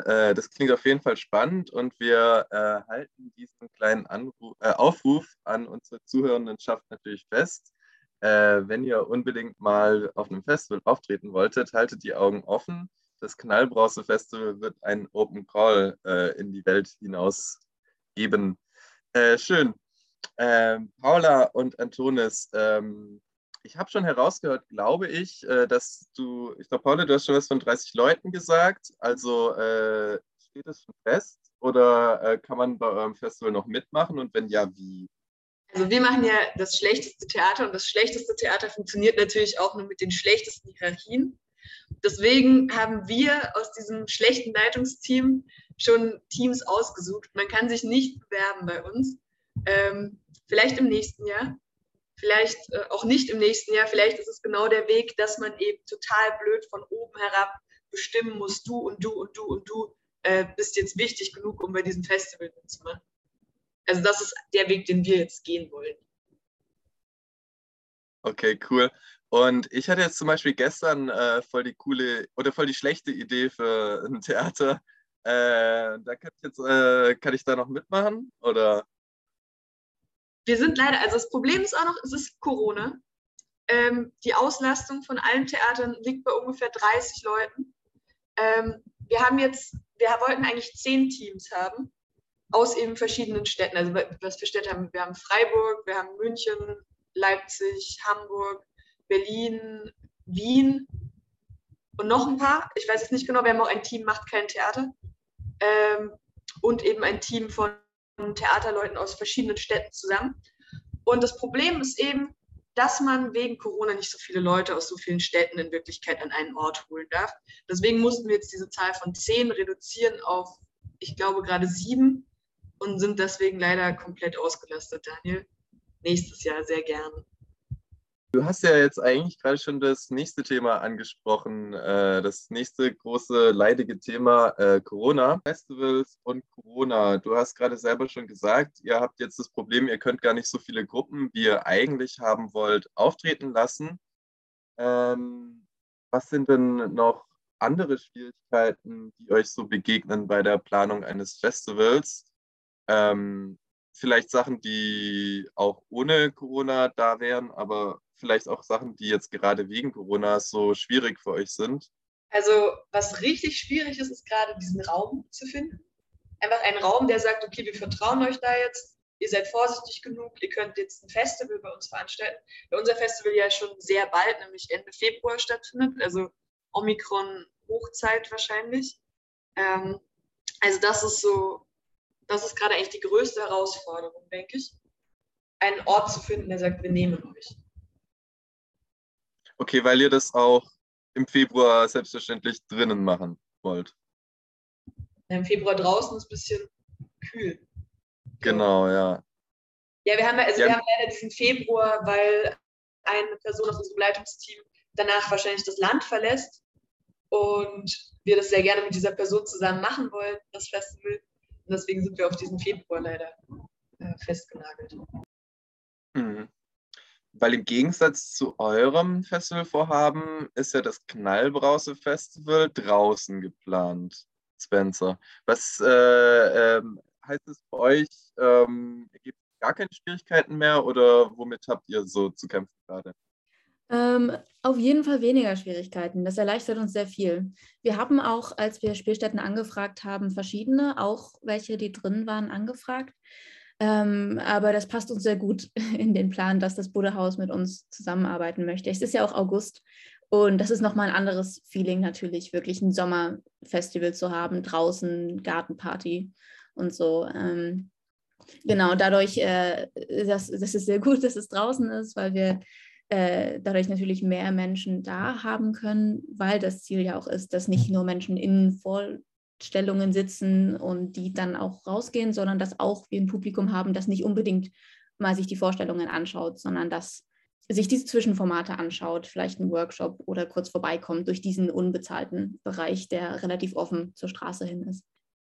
Äh, das klingt auf jeden Fall spannend und wir äh, halten diesen kleinen Anruf, äh, Aufruf an unsere Zuhörendenschaft natürlich fest. Äh, wenn ihr unbedingt mal auf einem Festival auftreten wolltet, haltet die Augen offen. Das Knallbrause Festival wird einen Open Call äh, in die Welt hinaus geben. Äh, schön. Ähm, Paula und Antonis, ähm, ich habe schon herausgehört, glaube ich, äh, dass du, ich glaube, Paula, du hast schon was von 30 Leuten gesagt. Also äh, steht das schon fest oder äh, kann man bei eurem Festival noch mitmachen und wenn ja, wie? Also wir machen ja das schlechteste Theater und das schlechteste Theater funktioniert natürlich auch nur mit den schlechtesten Hierarchien. Deswegen haben wir aus diesem schlechten Leitungsteam schon Teams ausgesucht. Man kann sich nicht bewerben bei uns. Ähm, vielleicht im nächsten Jahr vielleicht äh, auch nicht im nächsten Jahr, vielleicht ist es genau der Weg, dass man eben total blöd von oben herab bestimmen muss, du und du und du und du äh, bist jetzt wichtig genug, um bei diesem Festival mitzumachen. Also das ist der Weg, den wir jetzt gehen wollen. Okay, cool. Und ich hatte jetzt zum Beispiel gestern äh, voll die coole oder voll die schlechte Idee für ein Theater. Äh, da kann ich jetzt, äh, kann ich da noch mitmachen? Oder? Wir sind leider, also das Problem ist auch noch, es ist Corona. Ähm, die Auslastung von allen Theatern liegt bei ungefähr 30 Leuten. Ähm, wir haben jetzt, wir wollten eigentlich zehn Teams haben aus eben verschiedenen Städten. Also was für Städte haben wir? Wir haben Freiburg, wir haben München, Leipzig, Hamburg, Berlin, Wien und noch ein paar. Ich weiß es nicht genau. Wir haben auch ein Team, macht kein Theater. Ähm, und eben ein Team von Theaterleuten aus verschiedenen Städten zusammen. Und das Problem ist eben, dass man wegen Corona nicht so viele Leute aus so vielen Städten in Wirklichkeit an einen Ort holen darf. Deswegen mussten wir jetzt diese Zahl von zehn reduzieren auf, ich glaube, gerade sieben und sind deswegen leider komplett ausgelastet, Daniel. Nächstes Jahr sehr gerne. Du hast ja jetzt eigentlich gerade schon das nächste Thema angesprochen, äh, das nächste große leidige Thema äh, Corona, Festivals und Corona. Du hast gerade selber schon gesagt, ihr habt jetzt das Problem, ihr könnt gar nicht so viele Gruppen, wie ihr eigentlich haben wollt, auftreten lassen. Ähm, was sind denn noch andere Schwierigkeiten, die euch so begegnen bei der Planung eines Festivals? Ähm, vielleicht Sachen, die auch ohne Corona da wären, aber vielleicht auch Sachen, die jetzt gerade wegen Corona so schwierig für euch sind? Also, was richtig schwierig ist, ist gerade diesen Raum zu finden. Einfach einen Raum, der sagt, okay, wir vertrauen euch da jetzt, ihr seid vorsichtig genug, ihr könnt jetzt ein Festival bei uns veranstalten. Weil unser Festival ja schon sehr bald, nämlich Ende Februar stattfindet, also Omikron-Hochzeit wahrscheinlich. Ähm, also das ist so, das ist gerade eigentlich die größte Herausforderung, denke ich. Einen Ort zu finden, der sagt, wir nehmen euch. Okay, weil ihr das auch im Februar selbstverständlich drinnen machen wollt. Im Februar draußen ist ein bisschen kühl. Genau, ja. Ja, wir haben, also ja. wir haben leider diesen Februar, weil eine Person aus unserem Leitungsteam danach wahrscheinlich das Land verlässt und wir das sehr gerne mit dieser Person zusammen machen wollen, das Festival. Und deswegen sind wir auf diesen Februar leider äh, festgenagelt. Mhm. Weil im Gegensatz zu eurem Festivalvorhaben ist ja das Knallbrause-Festival draußen geplant, Spencer. Was äh, ähm, heißt es bei euch? Ähm, gibt es gar keine Schwierigkeiten mehr oder womit habt ihr so zu kämpfen gerade? Ähm, auf jeden Fall weniger Schwierigkeiten. Das erleichtert uns sehr viel. Wir haben auch, als wir Spielstätten angefragt haben, verschiedene, auch welche, die drin waren, angefragt. Ähm, aber das passt uns sehr gut <laughs> in den Plan, dass das Buddha-Haus mit uns zusammenarbeiten möchte. Es ist ja auch August und das ist nochmal ein anderes Feeling natürlich, wirklich ein Sommerfestival zu haben, draußen, Gartenparty und so. Ähm, genau, dadurch, äh, das, das ist sehr gut, dass es draußen ist, weil wir äh, dadurch natürlich mehr Menschen da haben können, weil das Ziel ja auch ist, dass nicht nur Menschen in Voll Stellungen sitzen und die dann auch rausgehen, sondern dass auch wir ein Publikum haben, das nicht unbedingt mal sich die Vorstellungen anschaut, sondern dass sich diese Zwischenformate anschaut, vielleicht einen Workshop oder kurz vorbeikommt durch diesen unbezahlten Bereich, der relativ offen zur Straße hin ist.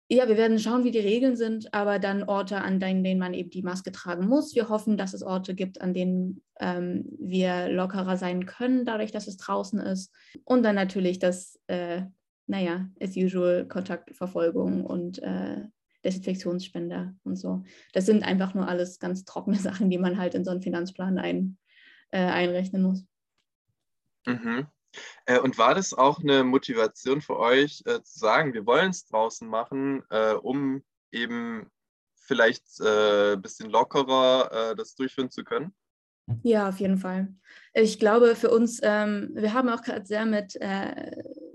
Ja, wir werden schauen, wie die Regeln sind, aber dann Orte, an denen man eben die Maske tragen muss. Wir hoffen, dass es Orte gibt, an denen ähm, wir lockerer sein können, dadurch, dass es draußen ist. Und dann natürlich, dass äh, naja, as usual Kontaktverfolgung und äh, Desinfektionsspender und so. Das sind einfach nur alles ganz trockene <laughs> Sachen, die man halt in so einen Finanzplan ein, äh, einrechnen muss. Mhm. Äh, und war das auch eine Motivation für euch äh, zu sagen, wir wollen es draußen machen, äh, um eben vielleicht ein äh, bisschen lockerer das durchführen zu können? Ja, auf jeden Fall. Ich glaube, für uns, ähm, wir haben auch gerade sehr mit äh,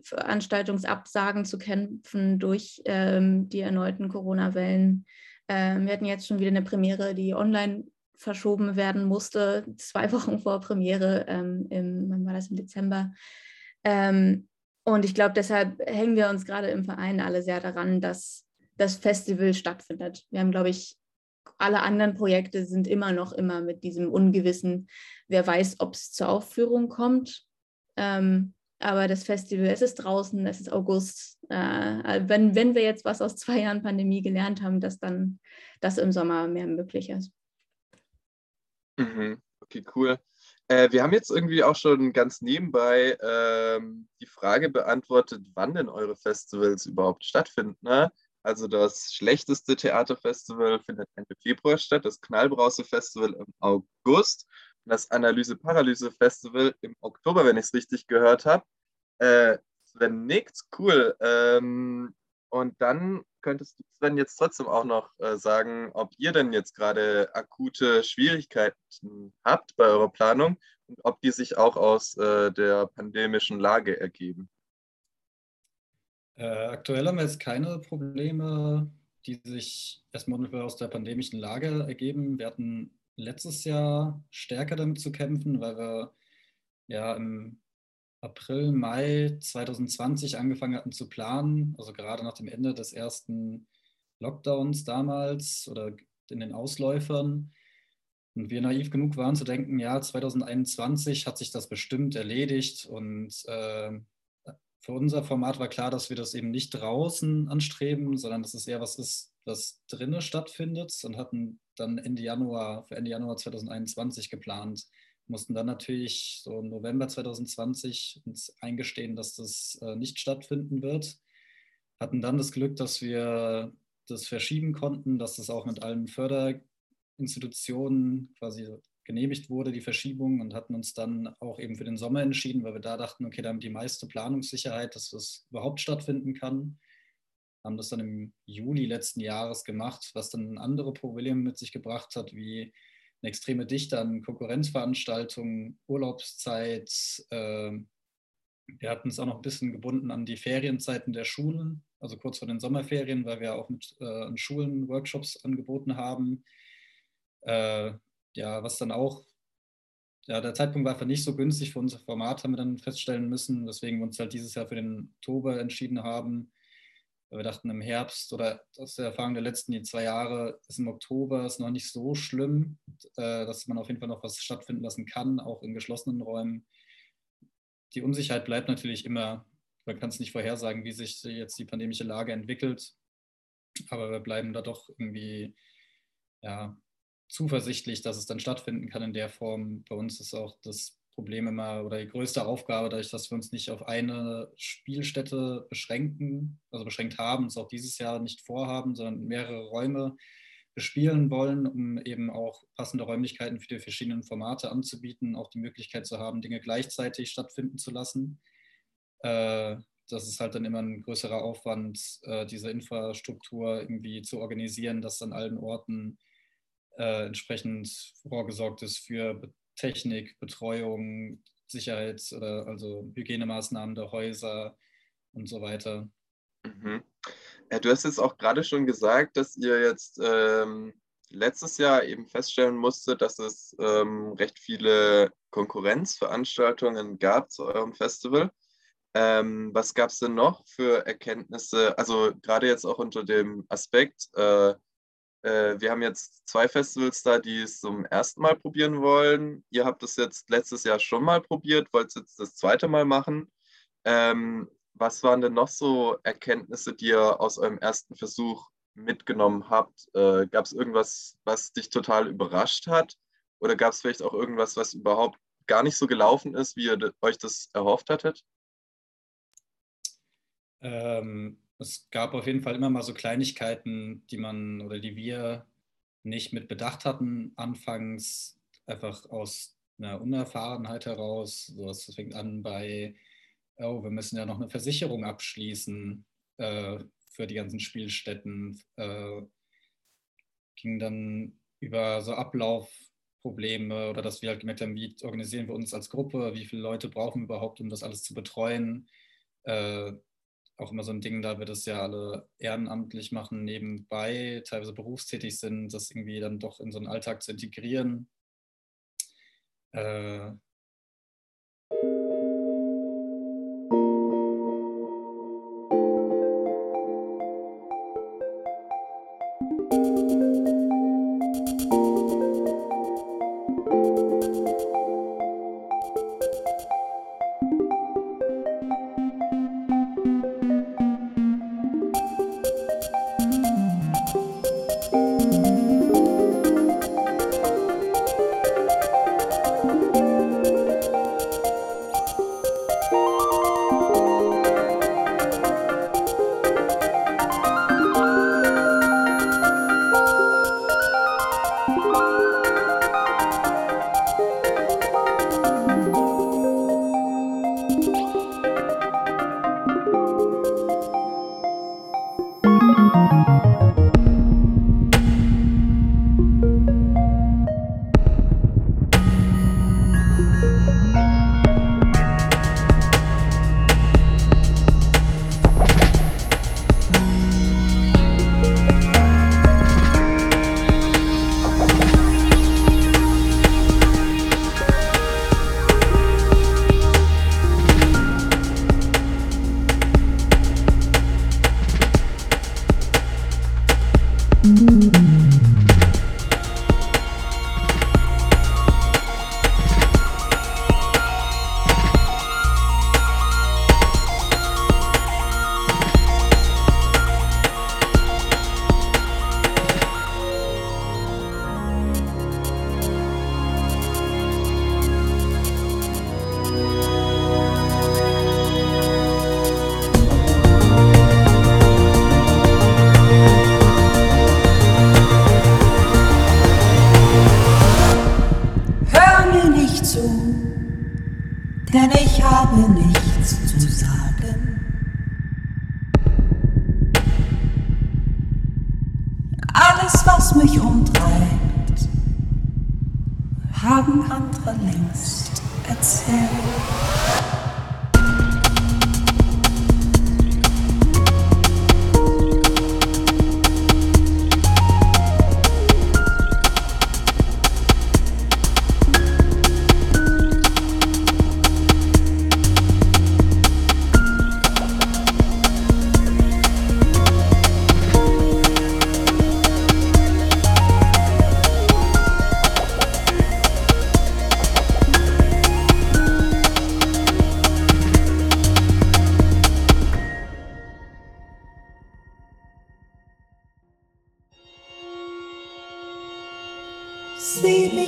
Veranstaltungsabsagen zu kämpfen durch ähm, die erneuten Corona-Wellen. Ähm, wir hatten jetzt schon wieder eine Premiere, die online verschoben werden musste, zwei <laughs> Wochen vor Premiere, ähm, im, wann war das, im Dezember. Ähm, und ich glaube, deshalb hängen wir uns gerade im Verein alle sehr daran, dass das Festival stattfindet. Wir haben, glaube ich, alle anderen Projekte sind immer noch immer mit diesem Ungewissen, wer weiß, ob es zur Aufführung kommt. Ähm, aber das Festival, es ist draußen, es ist August. Äh, wenn, wenn wir jetzt was aus zwei Jahren Pandemie gelernt haben, dass dann das im Sommer mehr möglich ist. Mhm. Okay, cool. Äh, wir haben jetzt irgendwie auch schon ganz nebenbei ähm, die Frage beantwortet, wann denn eure Festivals überhaupt stattfinden. Ne? Also das schlechteste Theaterfestival findet Ende Februar statt, das Knallbrause-Festival im August das Analyse-Paralyse-Festival im Oktober, wenn ich es richtig gehört habe. Äh, Sven nickt, cool. Ähm, und dann könntest du, Sven, jetzt trotzdem auch noch äh, sagen, ob ihr denn jetzt gerade akute Schwierigkeiten habt bei eurer Planung und ob die sich auch aus äh, der pandemischen Lage ergeben. Äh, aktuell haben wir jetzt keine Probleme, die sich erstmal aus der pandemischen Lage ergeben. Wir hatten letztes Jahr stärker damit zu kämpfen, weil wir ja im April, Mai 2020 angefangen hatten zu planen, also gerade nach dem Ende des ersten Lockdowns damals oder in den Ausläufern. Und wir naiv genug waren zu denken, ja, 2021 hat sich das bestimmt erledigt und äh, für unser Format war klar, dass wir das eben nicht draußen anstreben, sondern dass es eher was ist, was drinnen stattfindet und hatten dann Ende Januar, für Ende Januar 2021 geplant. Mussten dann natürlich so im November 2020 uns eingestehen, dass das äh, nicht stattfinden wird. Hatten dann das Glück, dass wir das verschieben konnten, dass das auch mit allen Förderinstitutionen quasi genehmigt wurde, die Verschiebung, und hatten uns dann auch eben für den Sommer entschieden, weil wir da dachten, okay, da haben die meiste Planungssicherheit, dass das überhaupt stattfinden kann. Haben das dann im Juli letzten Jahres gemacht, was dann andere Probleme mit sich gebracht hat, wie eine extreme Dichte an Konkurrenzveranstaltungen, Urlaubszeit. Ähm, wir hatten es auch noch ein bisschen gebunden an die Ferienzeiten der Schulen, also kurz vor den Sommerferien, weil wir auch mit äh, Schulen Workshops angeboten haben. Äh, ja, was dann auch, ja, der Zeitpunkt war einfach nicht so günstig für unser Format, haben wir dann feststellen müssen, weswegen wir uns halt dieses Jahr für den Oktober entschieden haben. Wir dachten im Herbst oder aus der Erfahrung der letzten zwei Jahre ist im Oktober ist noch nicht so schlimm, äh, dass man auf jeden Fall noch was stattfinden lassen kann, auch in geschlossenen Räumen. Die Unsicherheit bleibt natürlich immer. Man kann es nicht vorhersagen, wie sich jetzt die pandemische Lage entwickelt. Aber wir bleiben da doch irgendwie ja, zuversichtlich, dass es dann stattfinden kann in der Form. Bei uns ist auch das Problem immer oder die größte Aufgabe, dadurch, dass wir uns nicht auf eine Spielstätte beschränken, also beschränkt haben, es auch dieses Jahr nicht vorhaben, sondern mehrere Räume bespielen wollen, um eben auch passende Räumlichkeiten für die verschiedenen Formate anzubieten, auch die Möglichkeit zu haben, Dinge gleichzeitig stattfinden zu lassen. Äh, das ist halt dann immer ein größerer Aufwand, äh, diese Infrastruktur irgendwie zu organisieren, dass an allen Orten äh, entsprechend vorgesorgt ist für Technik, Betreuung, Sicherheits- oder also Hygienemaßnahmen der Häuser und so weiter. Mhm. Ja, du hast jetzt auch gerade schon gesagt, dass ihr jetzt ähm, letztes Jahr eben feststellen musstet, dass es ähm, recht viele Konkurrenzveranstaltungen gab zu eurem Festival. Ähm, was gab es denn noch für Erkenntnisse? Also gerade jetzt auch unter dem Aspekt, äh, äh, wir haben jetzt zwei Festivals da, die es zum ersten Mal probieren wollen. Ihr habt es jetzt letztes Jahr schon mal probiert, wollt es jetzt das zweite Mal machen. Ähm, was waren denn noch so Erkenntnisse, die ihr aus eurem ersten Versuch mitgenommen habt? Äh, gab es irgendwas, was dich total überrascht hat? Oder gab es vielleicht auch irgendwas, was überhaupt gar nicht so gelaufen ist, wie ihr euch das erhofft hattet? Ähm, es gab auf jeden Fall immer mal so Kleinigkeiten, die man oder die wir nicht mit bedacht hatten, anfangs einfach aus einer Unerfahrenheit heraus. So, das fängt an bei oh, wir müssen ja noch eine Versicherung abschließen äh, für die ganzen Spielstätten. Äh, ging dann über so Ablaufprobleme oder dass wir halt gemerkt haben, wie organisieren wir uns als Gruppe, wie viele Leute brauchen wir überhaupt, um das alles zu betreuen. Äh, auch immer so ein Ding, da wir das ja alle ehrenamtlich machen, nebenbei, teilweise berufstätig sind, das irgendwie dann doch in so einen Alltag zu integrieren. Äh,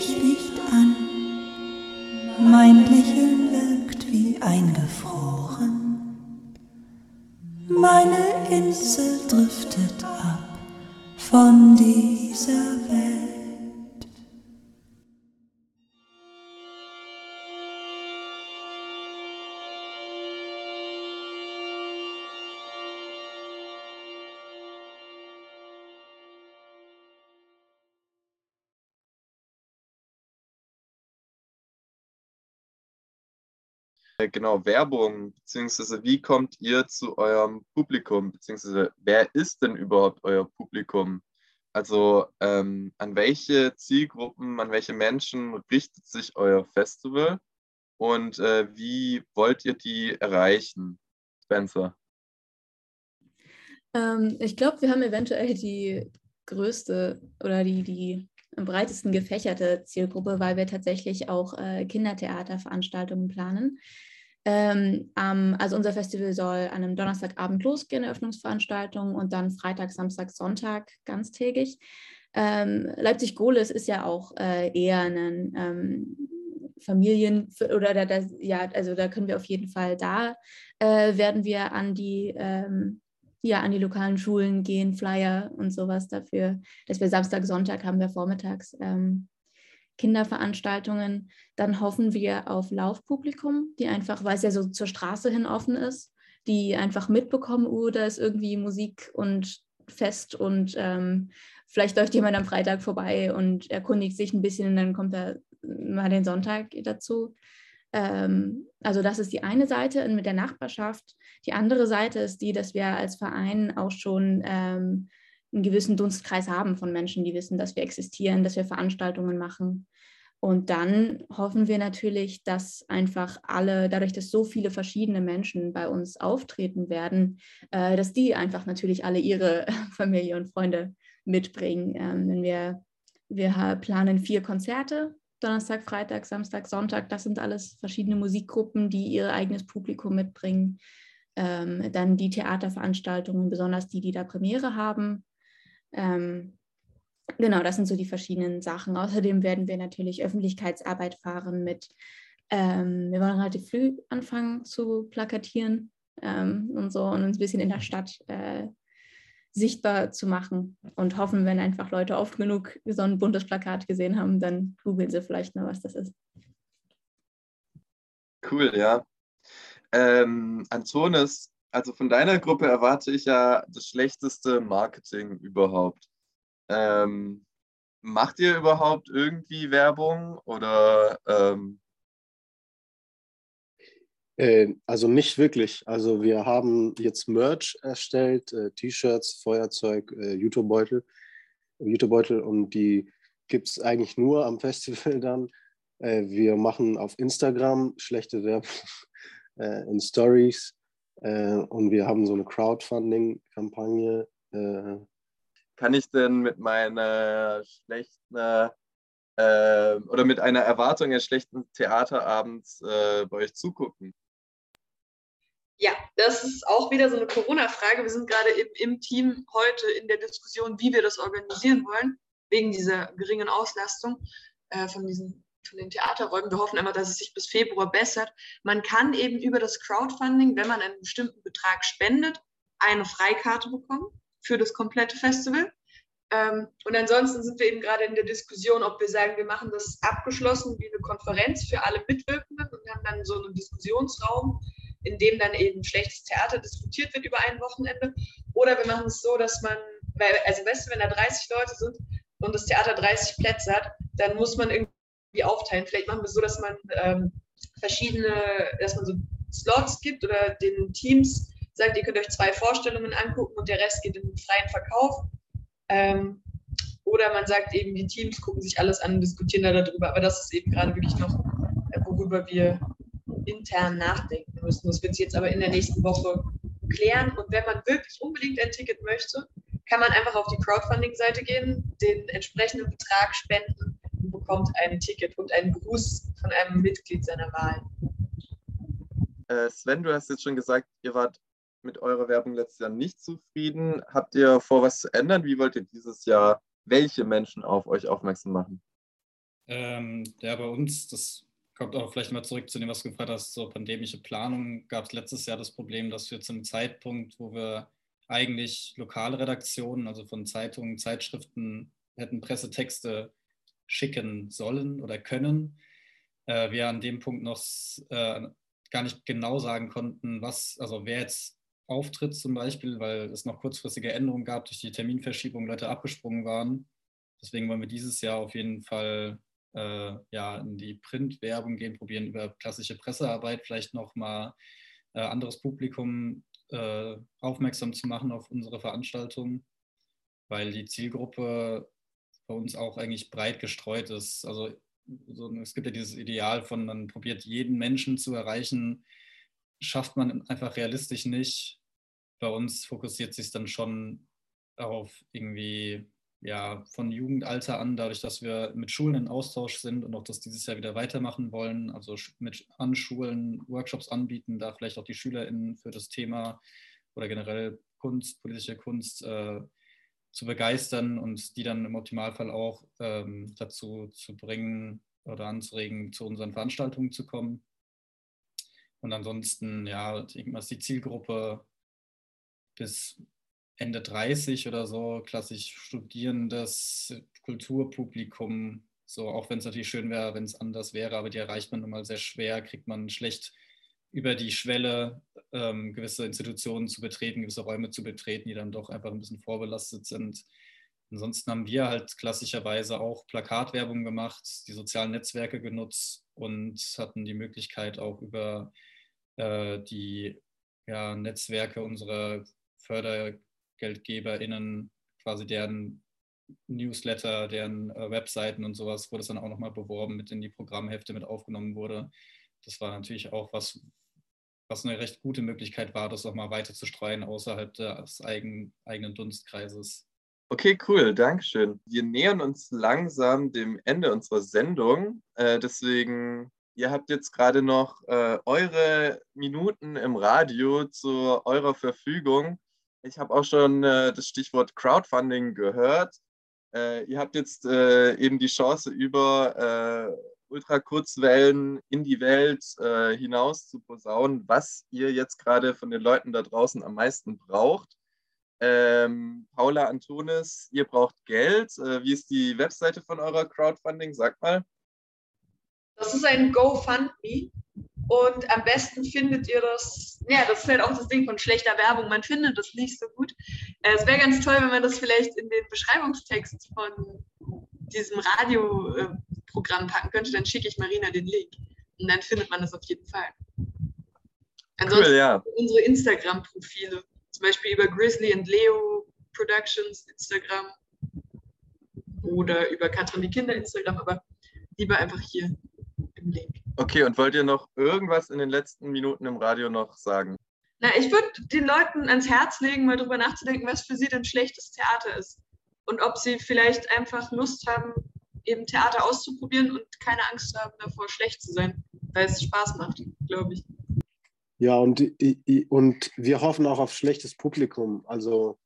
Mich nicht an, mein Lächeln wirkt wie eingefroren. Meine Insel driftet ab von dieser Welt. Genau, Werbung, beziehungsweise wie kommt ihr zu eurem Publikum, beziehungsweise wer ist denn überhaupt euer Publikum? Also ähm, an welche Zielgruppen, an welche Menschen richtet sich euer Festival und äh, wie wollt ihr die erreichen? Spencer. Ähm, ich glaube, wir haben eventuell die größte oder die, die am breitesten gefächerte Zielgruppe, weil wir tatsächlich auch äh, Kindertheaterveranstaltungen planen. Ähm, ähm, also unser Festival soll an einem Donnerstagabend losgehen, Eröffnungsveranstaltung und dann Freitag, Samstag, Sonntag ganztägig. Ähm, Leipzig-Gohlis ist ja auch äh, eher ein ähm, Familien oder da, da, ja, also da können wir auf jeden Fall da äh, werden wir an die ähm, ja, an die lokalen Schulen gehen, Flyer und sowas dafür, dass wir Samstag, Sonntag haben wir vormittags ähm, Kinderveranstaltungen. Dann hoffen wir auf Laufpublikum, die einfach, weil es ja so zur Straße hin offen ist, die einfach mitbekommen, oh, da ist irgendwie Musik und Fest und ähm, vielleicht läuft jemand am Freitag vorbei und erkundigt sich ein bisschen und dann kommt er mal den Sonntag dazu. Ähm, also das ist die eine Seite mit der Nachbarschaft. Die andere Seite ist die, dass wir als Verein auch schon ähm, einen gewissen Dunstkreis haben von Menschen, die wissen, dass wir existieren, dass wir Veranstaltungen machen. Und dann hoffen wir natürlich, dass einfach alle, dadurch, dass so viele verschiedene Menschen bei uns auftreten werden, äh, dass die einfach natürlich alle ihre <laughs> Familie und Freunde mitbringen. Ähm, wenn wir, wir planen vier Konzerte Donnerstag, Freitag, Samstag, Sonntag, das sind alles verschiedene Musikgruppen, die ihr eigenes Publikum mitbringen. Ähm, dann die Theaterveranstaltungen, besonders die, die da Premiere haben. Ähm, genau, das sind so die verschiedenen Sachen. Außerdem werden wir natürlich Öffentlichkeitsarbeit fahren mit, ähm, wir wollen relativ früh anfangen zu plakatieren ähm, und so und uns ein bisschen in der Stadt äh, sichtbar zu machen und hoffen, wenn einfach Leute oft genug so ein buntes Plakat gesehen haben, dann googeln sie vielleicht mal, was das ist. Cool, ja. Ähm, Antonis, also von deiner Gruppe erwarte ich ja das schlechteste Marketing überhaupt. Ähm, macht ihr überhaupt irgendwie Werbung oder ähm, Äh, also nicht wirklich. Also wir haben jetzt Merch erstellt, äh, T-Shirts, Feuerzeug, äh, Jutebeutel, Jutebeutel und die gibt es eigentlich nur am Festival <laughs> dann. Äh, wir machen auf Instagram schlechte Werbung <laughs> äh, in Stories äh, und wir haben so eine Crowdfunding-Kampagne. Äh, kann ich denn mit meiner schlechten äh, oder mit einer Erwartung eines schlechten Theaterabends äh, bei euch zugucken? Ja, das ist auch wieder so eine Corona-Frage. Wir sind gerade im, im Team heute in der Diskussion, wie wir das organisieren wollen, wegen dieser geringen Auslastung äh, von, diesen, von den Theaterräumen. Wir hoffen immer, dass es sich bis Februar bessert. Man kann eben über das Crowdfunding, wenn man einen bestimmten Betrag spendet, eine Freikarte bekommen für das komplette Festival. Ähm, und ansonsten sind wir eben gerade in der Diskussion, ob wir sagen, wir machen das abgeschlossen wie eine Konferenz für alle Mitwirkenden und haben dann so einen Diskussionsraum, in dem dann eben schlechtes Theater diskutiert wird über ein Wochenende. Oder wir machen es so, dass man, also weißt du, wenn da 30 Leute sind und das Theater 30 Plätze hat, dann muss man irgendwie aufteilen. Vielleicht machen wir es so, dass man ähm, verschiedene, dass man so Slots gibt oder den Teams sagt, ihr könnt euch zwei Vorstellungen angucken und der Rest geht in den freien Verkauf. Ähm, oder man sagt eben, die Teams gucken sich alles an und diskutieren da darüber. Aber das ist eben gerade wirklich noch, äh, worüber wir intern nachdenken müssen. Das wird sich jetzt aber in der nächsten Woche klären. Und wenn man wirklich unbedingt ein Ticket möchte, kann man einfach auf die Crowdfunding-Seite gehen, den entsprechenden Betrag spenden bekommt ein Ticket und einen Gruß von einem Mitglied seiner Wahl. Äh, Sven, du hast jetzt schon gesagt, ihr wart mit eurer Werbung letztes Jahr nicht zufrieden. Habt ihr vor, was zu ändern? Wie wollt ihr dieses Jahr welche Menschen auf euch aufmerksam machen? Ähm, ja, bei uns, das kommt auch vielleicht mal zurück zu dem, was du gefragt hast, so pandemische Planung, gab es letztes Jahr das Problem, dass wir zum Zeitpunkt, wo wir eigentlich lokale Redaktionen, also von Zeitungen, Zeitschriften, hätten Pressetexte schicken sollen oder können, äh, wir an dem Punkt noch äh, gar nicht genau sagen konnten, was, also wer jetzt auftritt zum Beispiel, weil es noch kurzfristige Änderungen gab durch die Terminverschiebung, Leute abgesprungen waren. Deswegen wollen wir dieses Jahr auf jeden Fall äh, ja, in die Printwerbung gehen, probieren über klassische Pressearbeit vielleicht nochmal äh, anderes Publikum äh, aufmerksam zu machen auf unsere Veranstaltungen, weil die Zielgruppe bei uns auch eigentlich breit gestreut ist. Also so, es gibt ja dieses Ideal von, man probiert jeden Menschen zu erreichen, schafft man einfach realistisch nicht. Bei uns fokussiert sich dann schon auf irgendwie ja, von Jugendalter an, dadurch, dass wir mit Schulen in Austausch sind und auch das dieses Jahr wieder weitermachen wollen, also mit an Schulen Workshops anbieten, da vielleicht auch die SchülerInnen für das Thema oder generell Kunst, politische Kunst äh, zu begeistern und die dann im Optimalfall auch ähm, dazu zu bringen oder anzuregen, zu unseren Veranstaltungen zu kommen. Und ansonsten, ja, irgendwas die Zielgruppe bis Ende 30 oder so, klassisch studierendes Kulturpublikum. So, auch wenn es natürlich schön wäre, wenn es anders wäre, aber die erreicht man nun mal sehr schwer, kriegt man schlecht über die Schwelle, ähm, gewisse Institutionen zu betreten, gewisse Räume zu betreten, die dann doch einfach ein bisschen vorbelastet sind. Ansonsten haben wir halt klassischerweise auch Plakatwerbung gemacht, die sozialen Netzwerke genutzt und hatten die Möglichkeit auch über äh, die ja, Netzwerke unserer Förder GeldgeberInnen quasi deren Newsletter, deren äh, Webseiten und sowas, wurde es dann auch nochmal beworben, mit in die Programmhefte mit aufgenommen wurde. Das war natürlich auch was, was eine recht gute Möglichkeit war, das auch mal weiter zu streuen außerhalb des eigen, eigenen Dunstkreises. Okay, cool, Dankeschön. Wir nähern uns langsam dem Ende unserer Sendung. Äh, deswegen, ihr habt jetzt gerade noch äh, eure Minuten im Radio zu eurer Verfügung. Ich habe auch schon äh, das Stichwort Crowdfunding gehört. Äh, ihr habt jetzt äh, eben die Chance, über äh, Ultrakurzwellen in die Welt äh, hinaus zu posaunen, was ihr jetzt gerade von den Leuten da draußen am meisten braucht. Ähm, Paula Antonis, ihr braucht Geld. Äh, wie ist die Webseite von eurer Crowdfunding? Sag mal. Das ist ein GoFundMe. Und am besten findet ihr das, ja, das ist halt auch das Ding von schlechter Werbung. Man findet das nicht so gut. Äh, es wäre ganz toll, wenn man das vielleicht in den Beschreibungstext von diesem Radioprogramm packen könnte. Dann schicke ich Marina den Link. Und dann findet man das auf jeden Fall. Ansonsten cool, ja. unsere Instagram-Profile. Zum Beispiel über Grizzly and Leo Productions Instagram oder über Katrin die Kinder Instagram, aber lieber einfach hier im Link. Okay, und wollt ihr noch irgendwas in den letzten Minuten im Radio noch sagen? Na, ich würde den Leuten ans Herz legen, mal drüber nachzudenken, was für sie denn schlechtes Theater ist. Und ob sie vielleicht einfach Lust haben, eben Theater auszuprobieren und keine Angst haben, davor schlecht zu sein, weil es Spaß macht, glaube ich. Ja, und, und wir hoffen auch auf schlechtes Publikum. Also,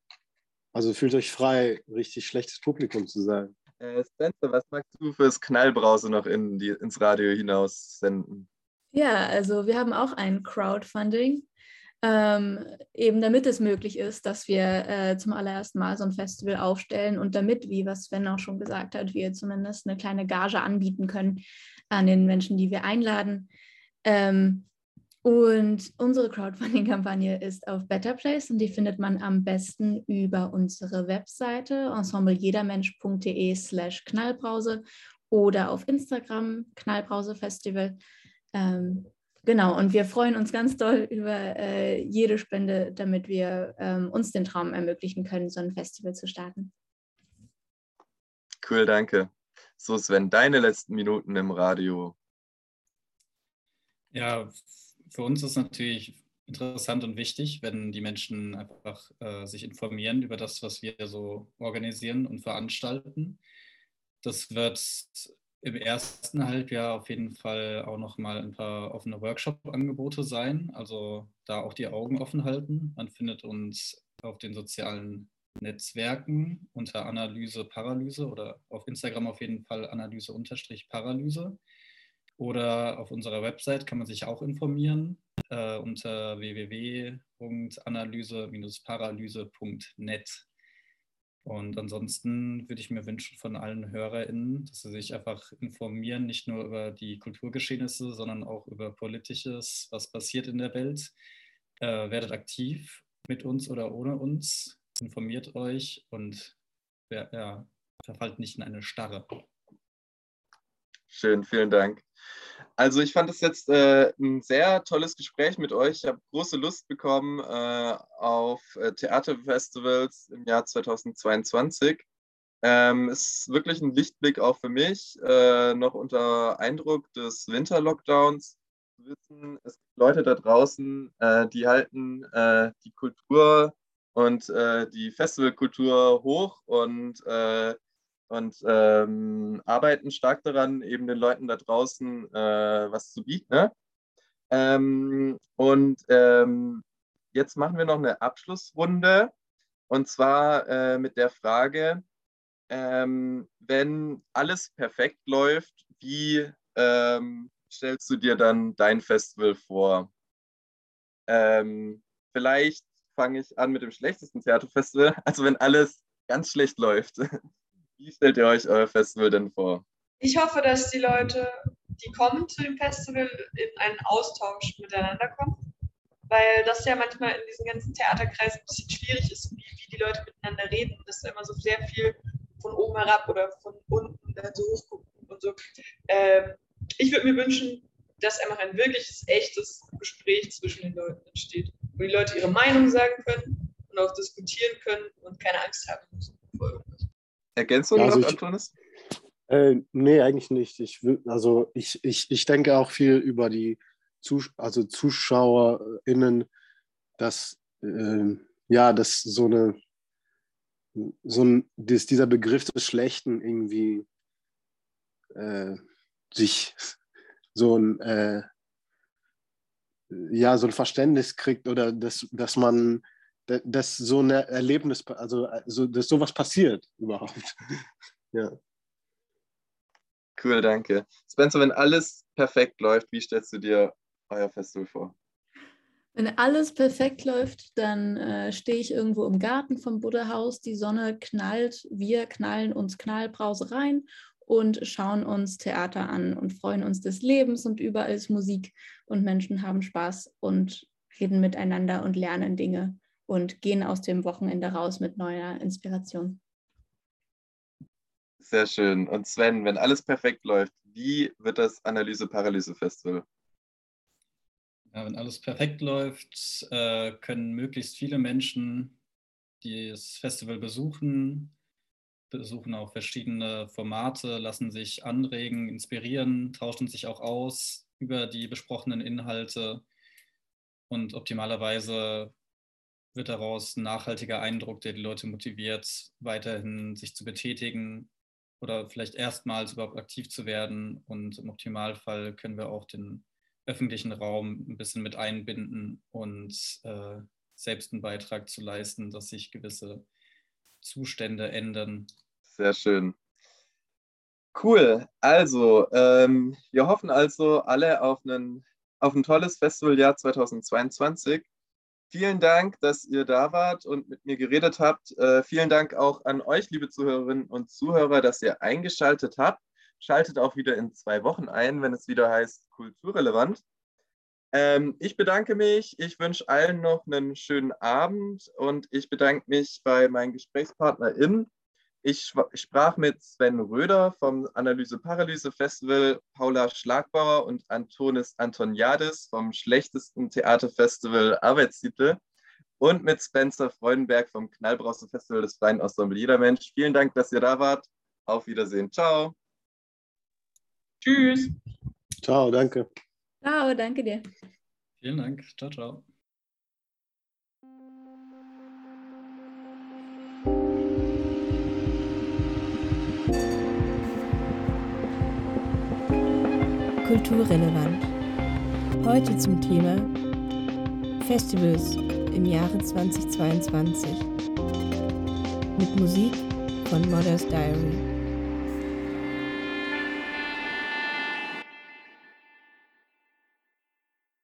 also fühlt euch frei, richtig schlechtes Publikum zu sein. Äh, Spencer, was magst du fürs Knallbrause noch in die, ins Radio hinaus senden? Ja, also wir haben auch ein Crowdfunding, ähm, eben damit es möglich ist, dass wir äh, zum allerersten Mal so ein Festival aufstellen und damit, wie was Sven auch schon gesagt hat, wir zumindest eine kleine Gage anbieten können an den Menschen, die wir einladen. Ähm, und unsere Crowdfunding-Kampagne ist auf Better Place und die findet man am besten über unsere Webseite ensemblejedermensch.de slash Knallbrause oder auf Instagram Knallbrause Festival. Ähm, genau, und wir freuen uns ganz doll über äh, jede Spende, damit wir ähm, uns den Traum ermöglichen können, so ein Festival zu starten. Cool, danke. So, Sven, deine letzten Minuten im Radio. Ja, für uns ist natürlich interessant und wichtig, wenn die Menschen einfach äh, sich informieren über das, was wir so organisieren und veranstalten. Das wird im ersten Halbjahr auf jeden Fall auch nochmal ein paar offene Workshop-Angebote sein. Also da auch die Augen offen halten. Man findet uns auf den sozialen Netzwerken unter Analyse Paralyse oder auf Instagram auf jeden Fall Analyse-Paralyse. Oder auf unserer Website kann man sich auch informieren äh, unter www.analyse-paralyse.net. Und ansonsten würde ich mir wünschen von allen HörerInnen, dass sie sich einfach informieren, nicht nur über die Kulturgeschehnisse, sondern auch über Politisches, was passiert in der Welt. Äh, werdet aktiv mit uns oder ohne uns, informiert euch und ja, verfallt nicht in eine Starre. Schön, vielen Dank. Also ich fand es jetzt äh, ein sehr tolles Gespräch mit euch. Ich habe große Lust bekommen äh, auf äh, Theaterfestivals im Jahr 2022. Ähm, ist wirklich ein Lichtblick auch für mich, äh, noch unter Eindruck des Winterlockdowns zu wissen, es gibt Leute da draußen, äh, die halten äh, die Kultur und die Festivalkultur hoch und und ähm, arbeiten stark daran, eben den Leuten da draußen äh, was zu bieten. Ne? Ähm, und ähm, jetzt machen wir noch eine Abschlussrunde und zwar äh, mit der Frage, ähm, wenn alles perfekt läuft, wie ähm, stellst du dir dann dein Festival vor? Ähm, vielleicht fange ich an mit dem schlechtesten Theaterfestival, <laughs> also wenn alles ganz schlecht läuft. <laughs> Wie stellt ihr euch euer Festival denn vor? Ich hoffe, dass die Leute, die kommen zu dem Festival, in einen Austausch miteinander kommen. Weil das ja manchmal in diesen ganzen Theaterkreisen ein bisschen schwierig ist, wie, wie die Leute miteinander reden. Das ist immer so sehr viel von oben herab oder von unten dann so hochgucken und so. Ähm, ich würde mir wünschen, dass einfach ein wirkliches, echtes Gespräch zwischen den Leuten entsteht, wo die Leute ihre Meinung sagen können und auch diskutieren können und keine Angst haben müssen vor irgendwas. Ergänzung Ja, also noch, ich- Antonis? Äh, nee, eigentlich nicht. Ich, will- also ich, ich, ich denke auch viel über die Zus also ZuschauerInnen, dass, äh, ja, dass so eine, so ein, dass dieser Begriff des Schlechten irgendwie äh, sich <laughs> so ein, äh, ja, so ein Verständnis kriegt oder dass, dass man, dass so ein Erlebnis, also, also dass sowas passiert <laughs> überhaupt. ja. Cool, danke. Spencer, wenn alles perfekt läuft, wie stellst du dir euer Festival vor? Wenn alles perfekt läuft, dann äh, stehe ich irgendwo im Garten vom Buddha-Haus, die Sonne knallt, wir knallen uns Knallbrause rein und schauen uns Theater an und freuen uns des Lebens und überall ist Musik und Menschen haben Spaß und reden miteinander und lernen Dinge und gehen aus dem Wochenende raus mit neuer Inspiration. Sehr schön. Und Sven, wenn alles perfekt läuft, wie wird das Analyse-Paralyse-Festival? Ja, wenn alles perfekt läuft, äh, können möglichst viele Menschen das Festival besuchen, besuchen auch verschiedene Formate, lassen sich anregen, inspirieren, tauschen sich auch aus über die besprochenen Inhalte und optimalerweise wird daraus ein nachhaltiger Eindruck, der die Leute motiviert, weiterhin sich zu betätigen oder vielleicht erstmals überhaupt aktiv zu werden. Und im Optimalfall können wir auch den öffentlichen Raum ein bisschen mit einbinden und äh, selbst einen Beitrag zu leisten, dass sich gewisse Zustände ändern. Sehr schön. Cool. Also, ähm, wir hoffen also alle auf, einen, auf ein tolles Festivaljahr 2022. Vielen Dank, dass ihr da wart und mit mir geredet habt. Äh, vielen Dank auch an euch, liebe Zuhörerinnen und Zuhörer, dass ihr eingeschaltet habt. Schaltet auch wieder in zwei Wochen ein, wenn es wieder heißt Kulturrelevant. Ähm, ich bedanke mich. Ich wünsche allen noch einen schönen Abend und ich bedanke mich bei meinen GesprächspartnerInnen. Ich sprach mit Sven Röder vom Analyse-Paralyse-Festival, Paula Schlagbauer und Antonis Antoniadis vom schlechtesten Theaterfestival Arbeitstitel und mit Spencer Freudenberg vom Knallbrause-Festival des Freien Ensemble Jeder Mensch. Vielen Dank, dass ihr da wart. Auf Wiedersehen. Ciao. Tschüss. Ciao, danke. Ciao, danke dir. Vielen Dank. Ciao, ciao. Kulturrelevant. Heute zum Thema Festivals im Jahre 2022. mit Musik von Mother's Diary.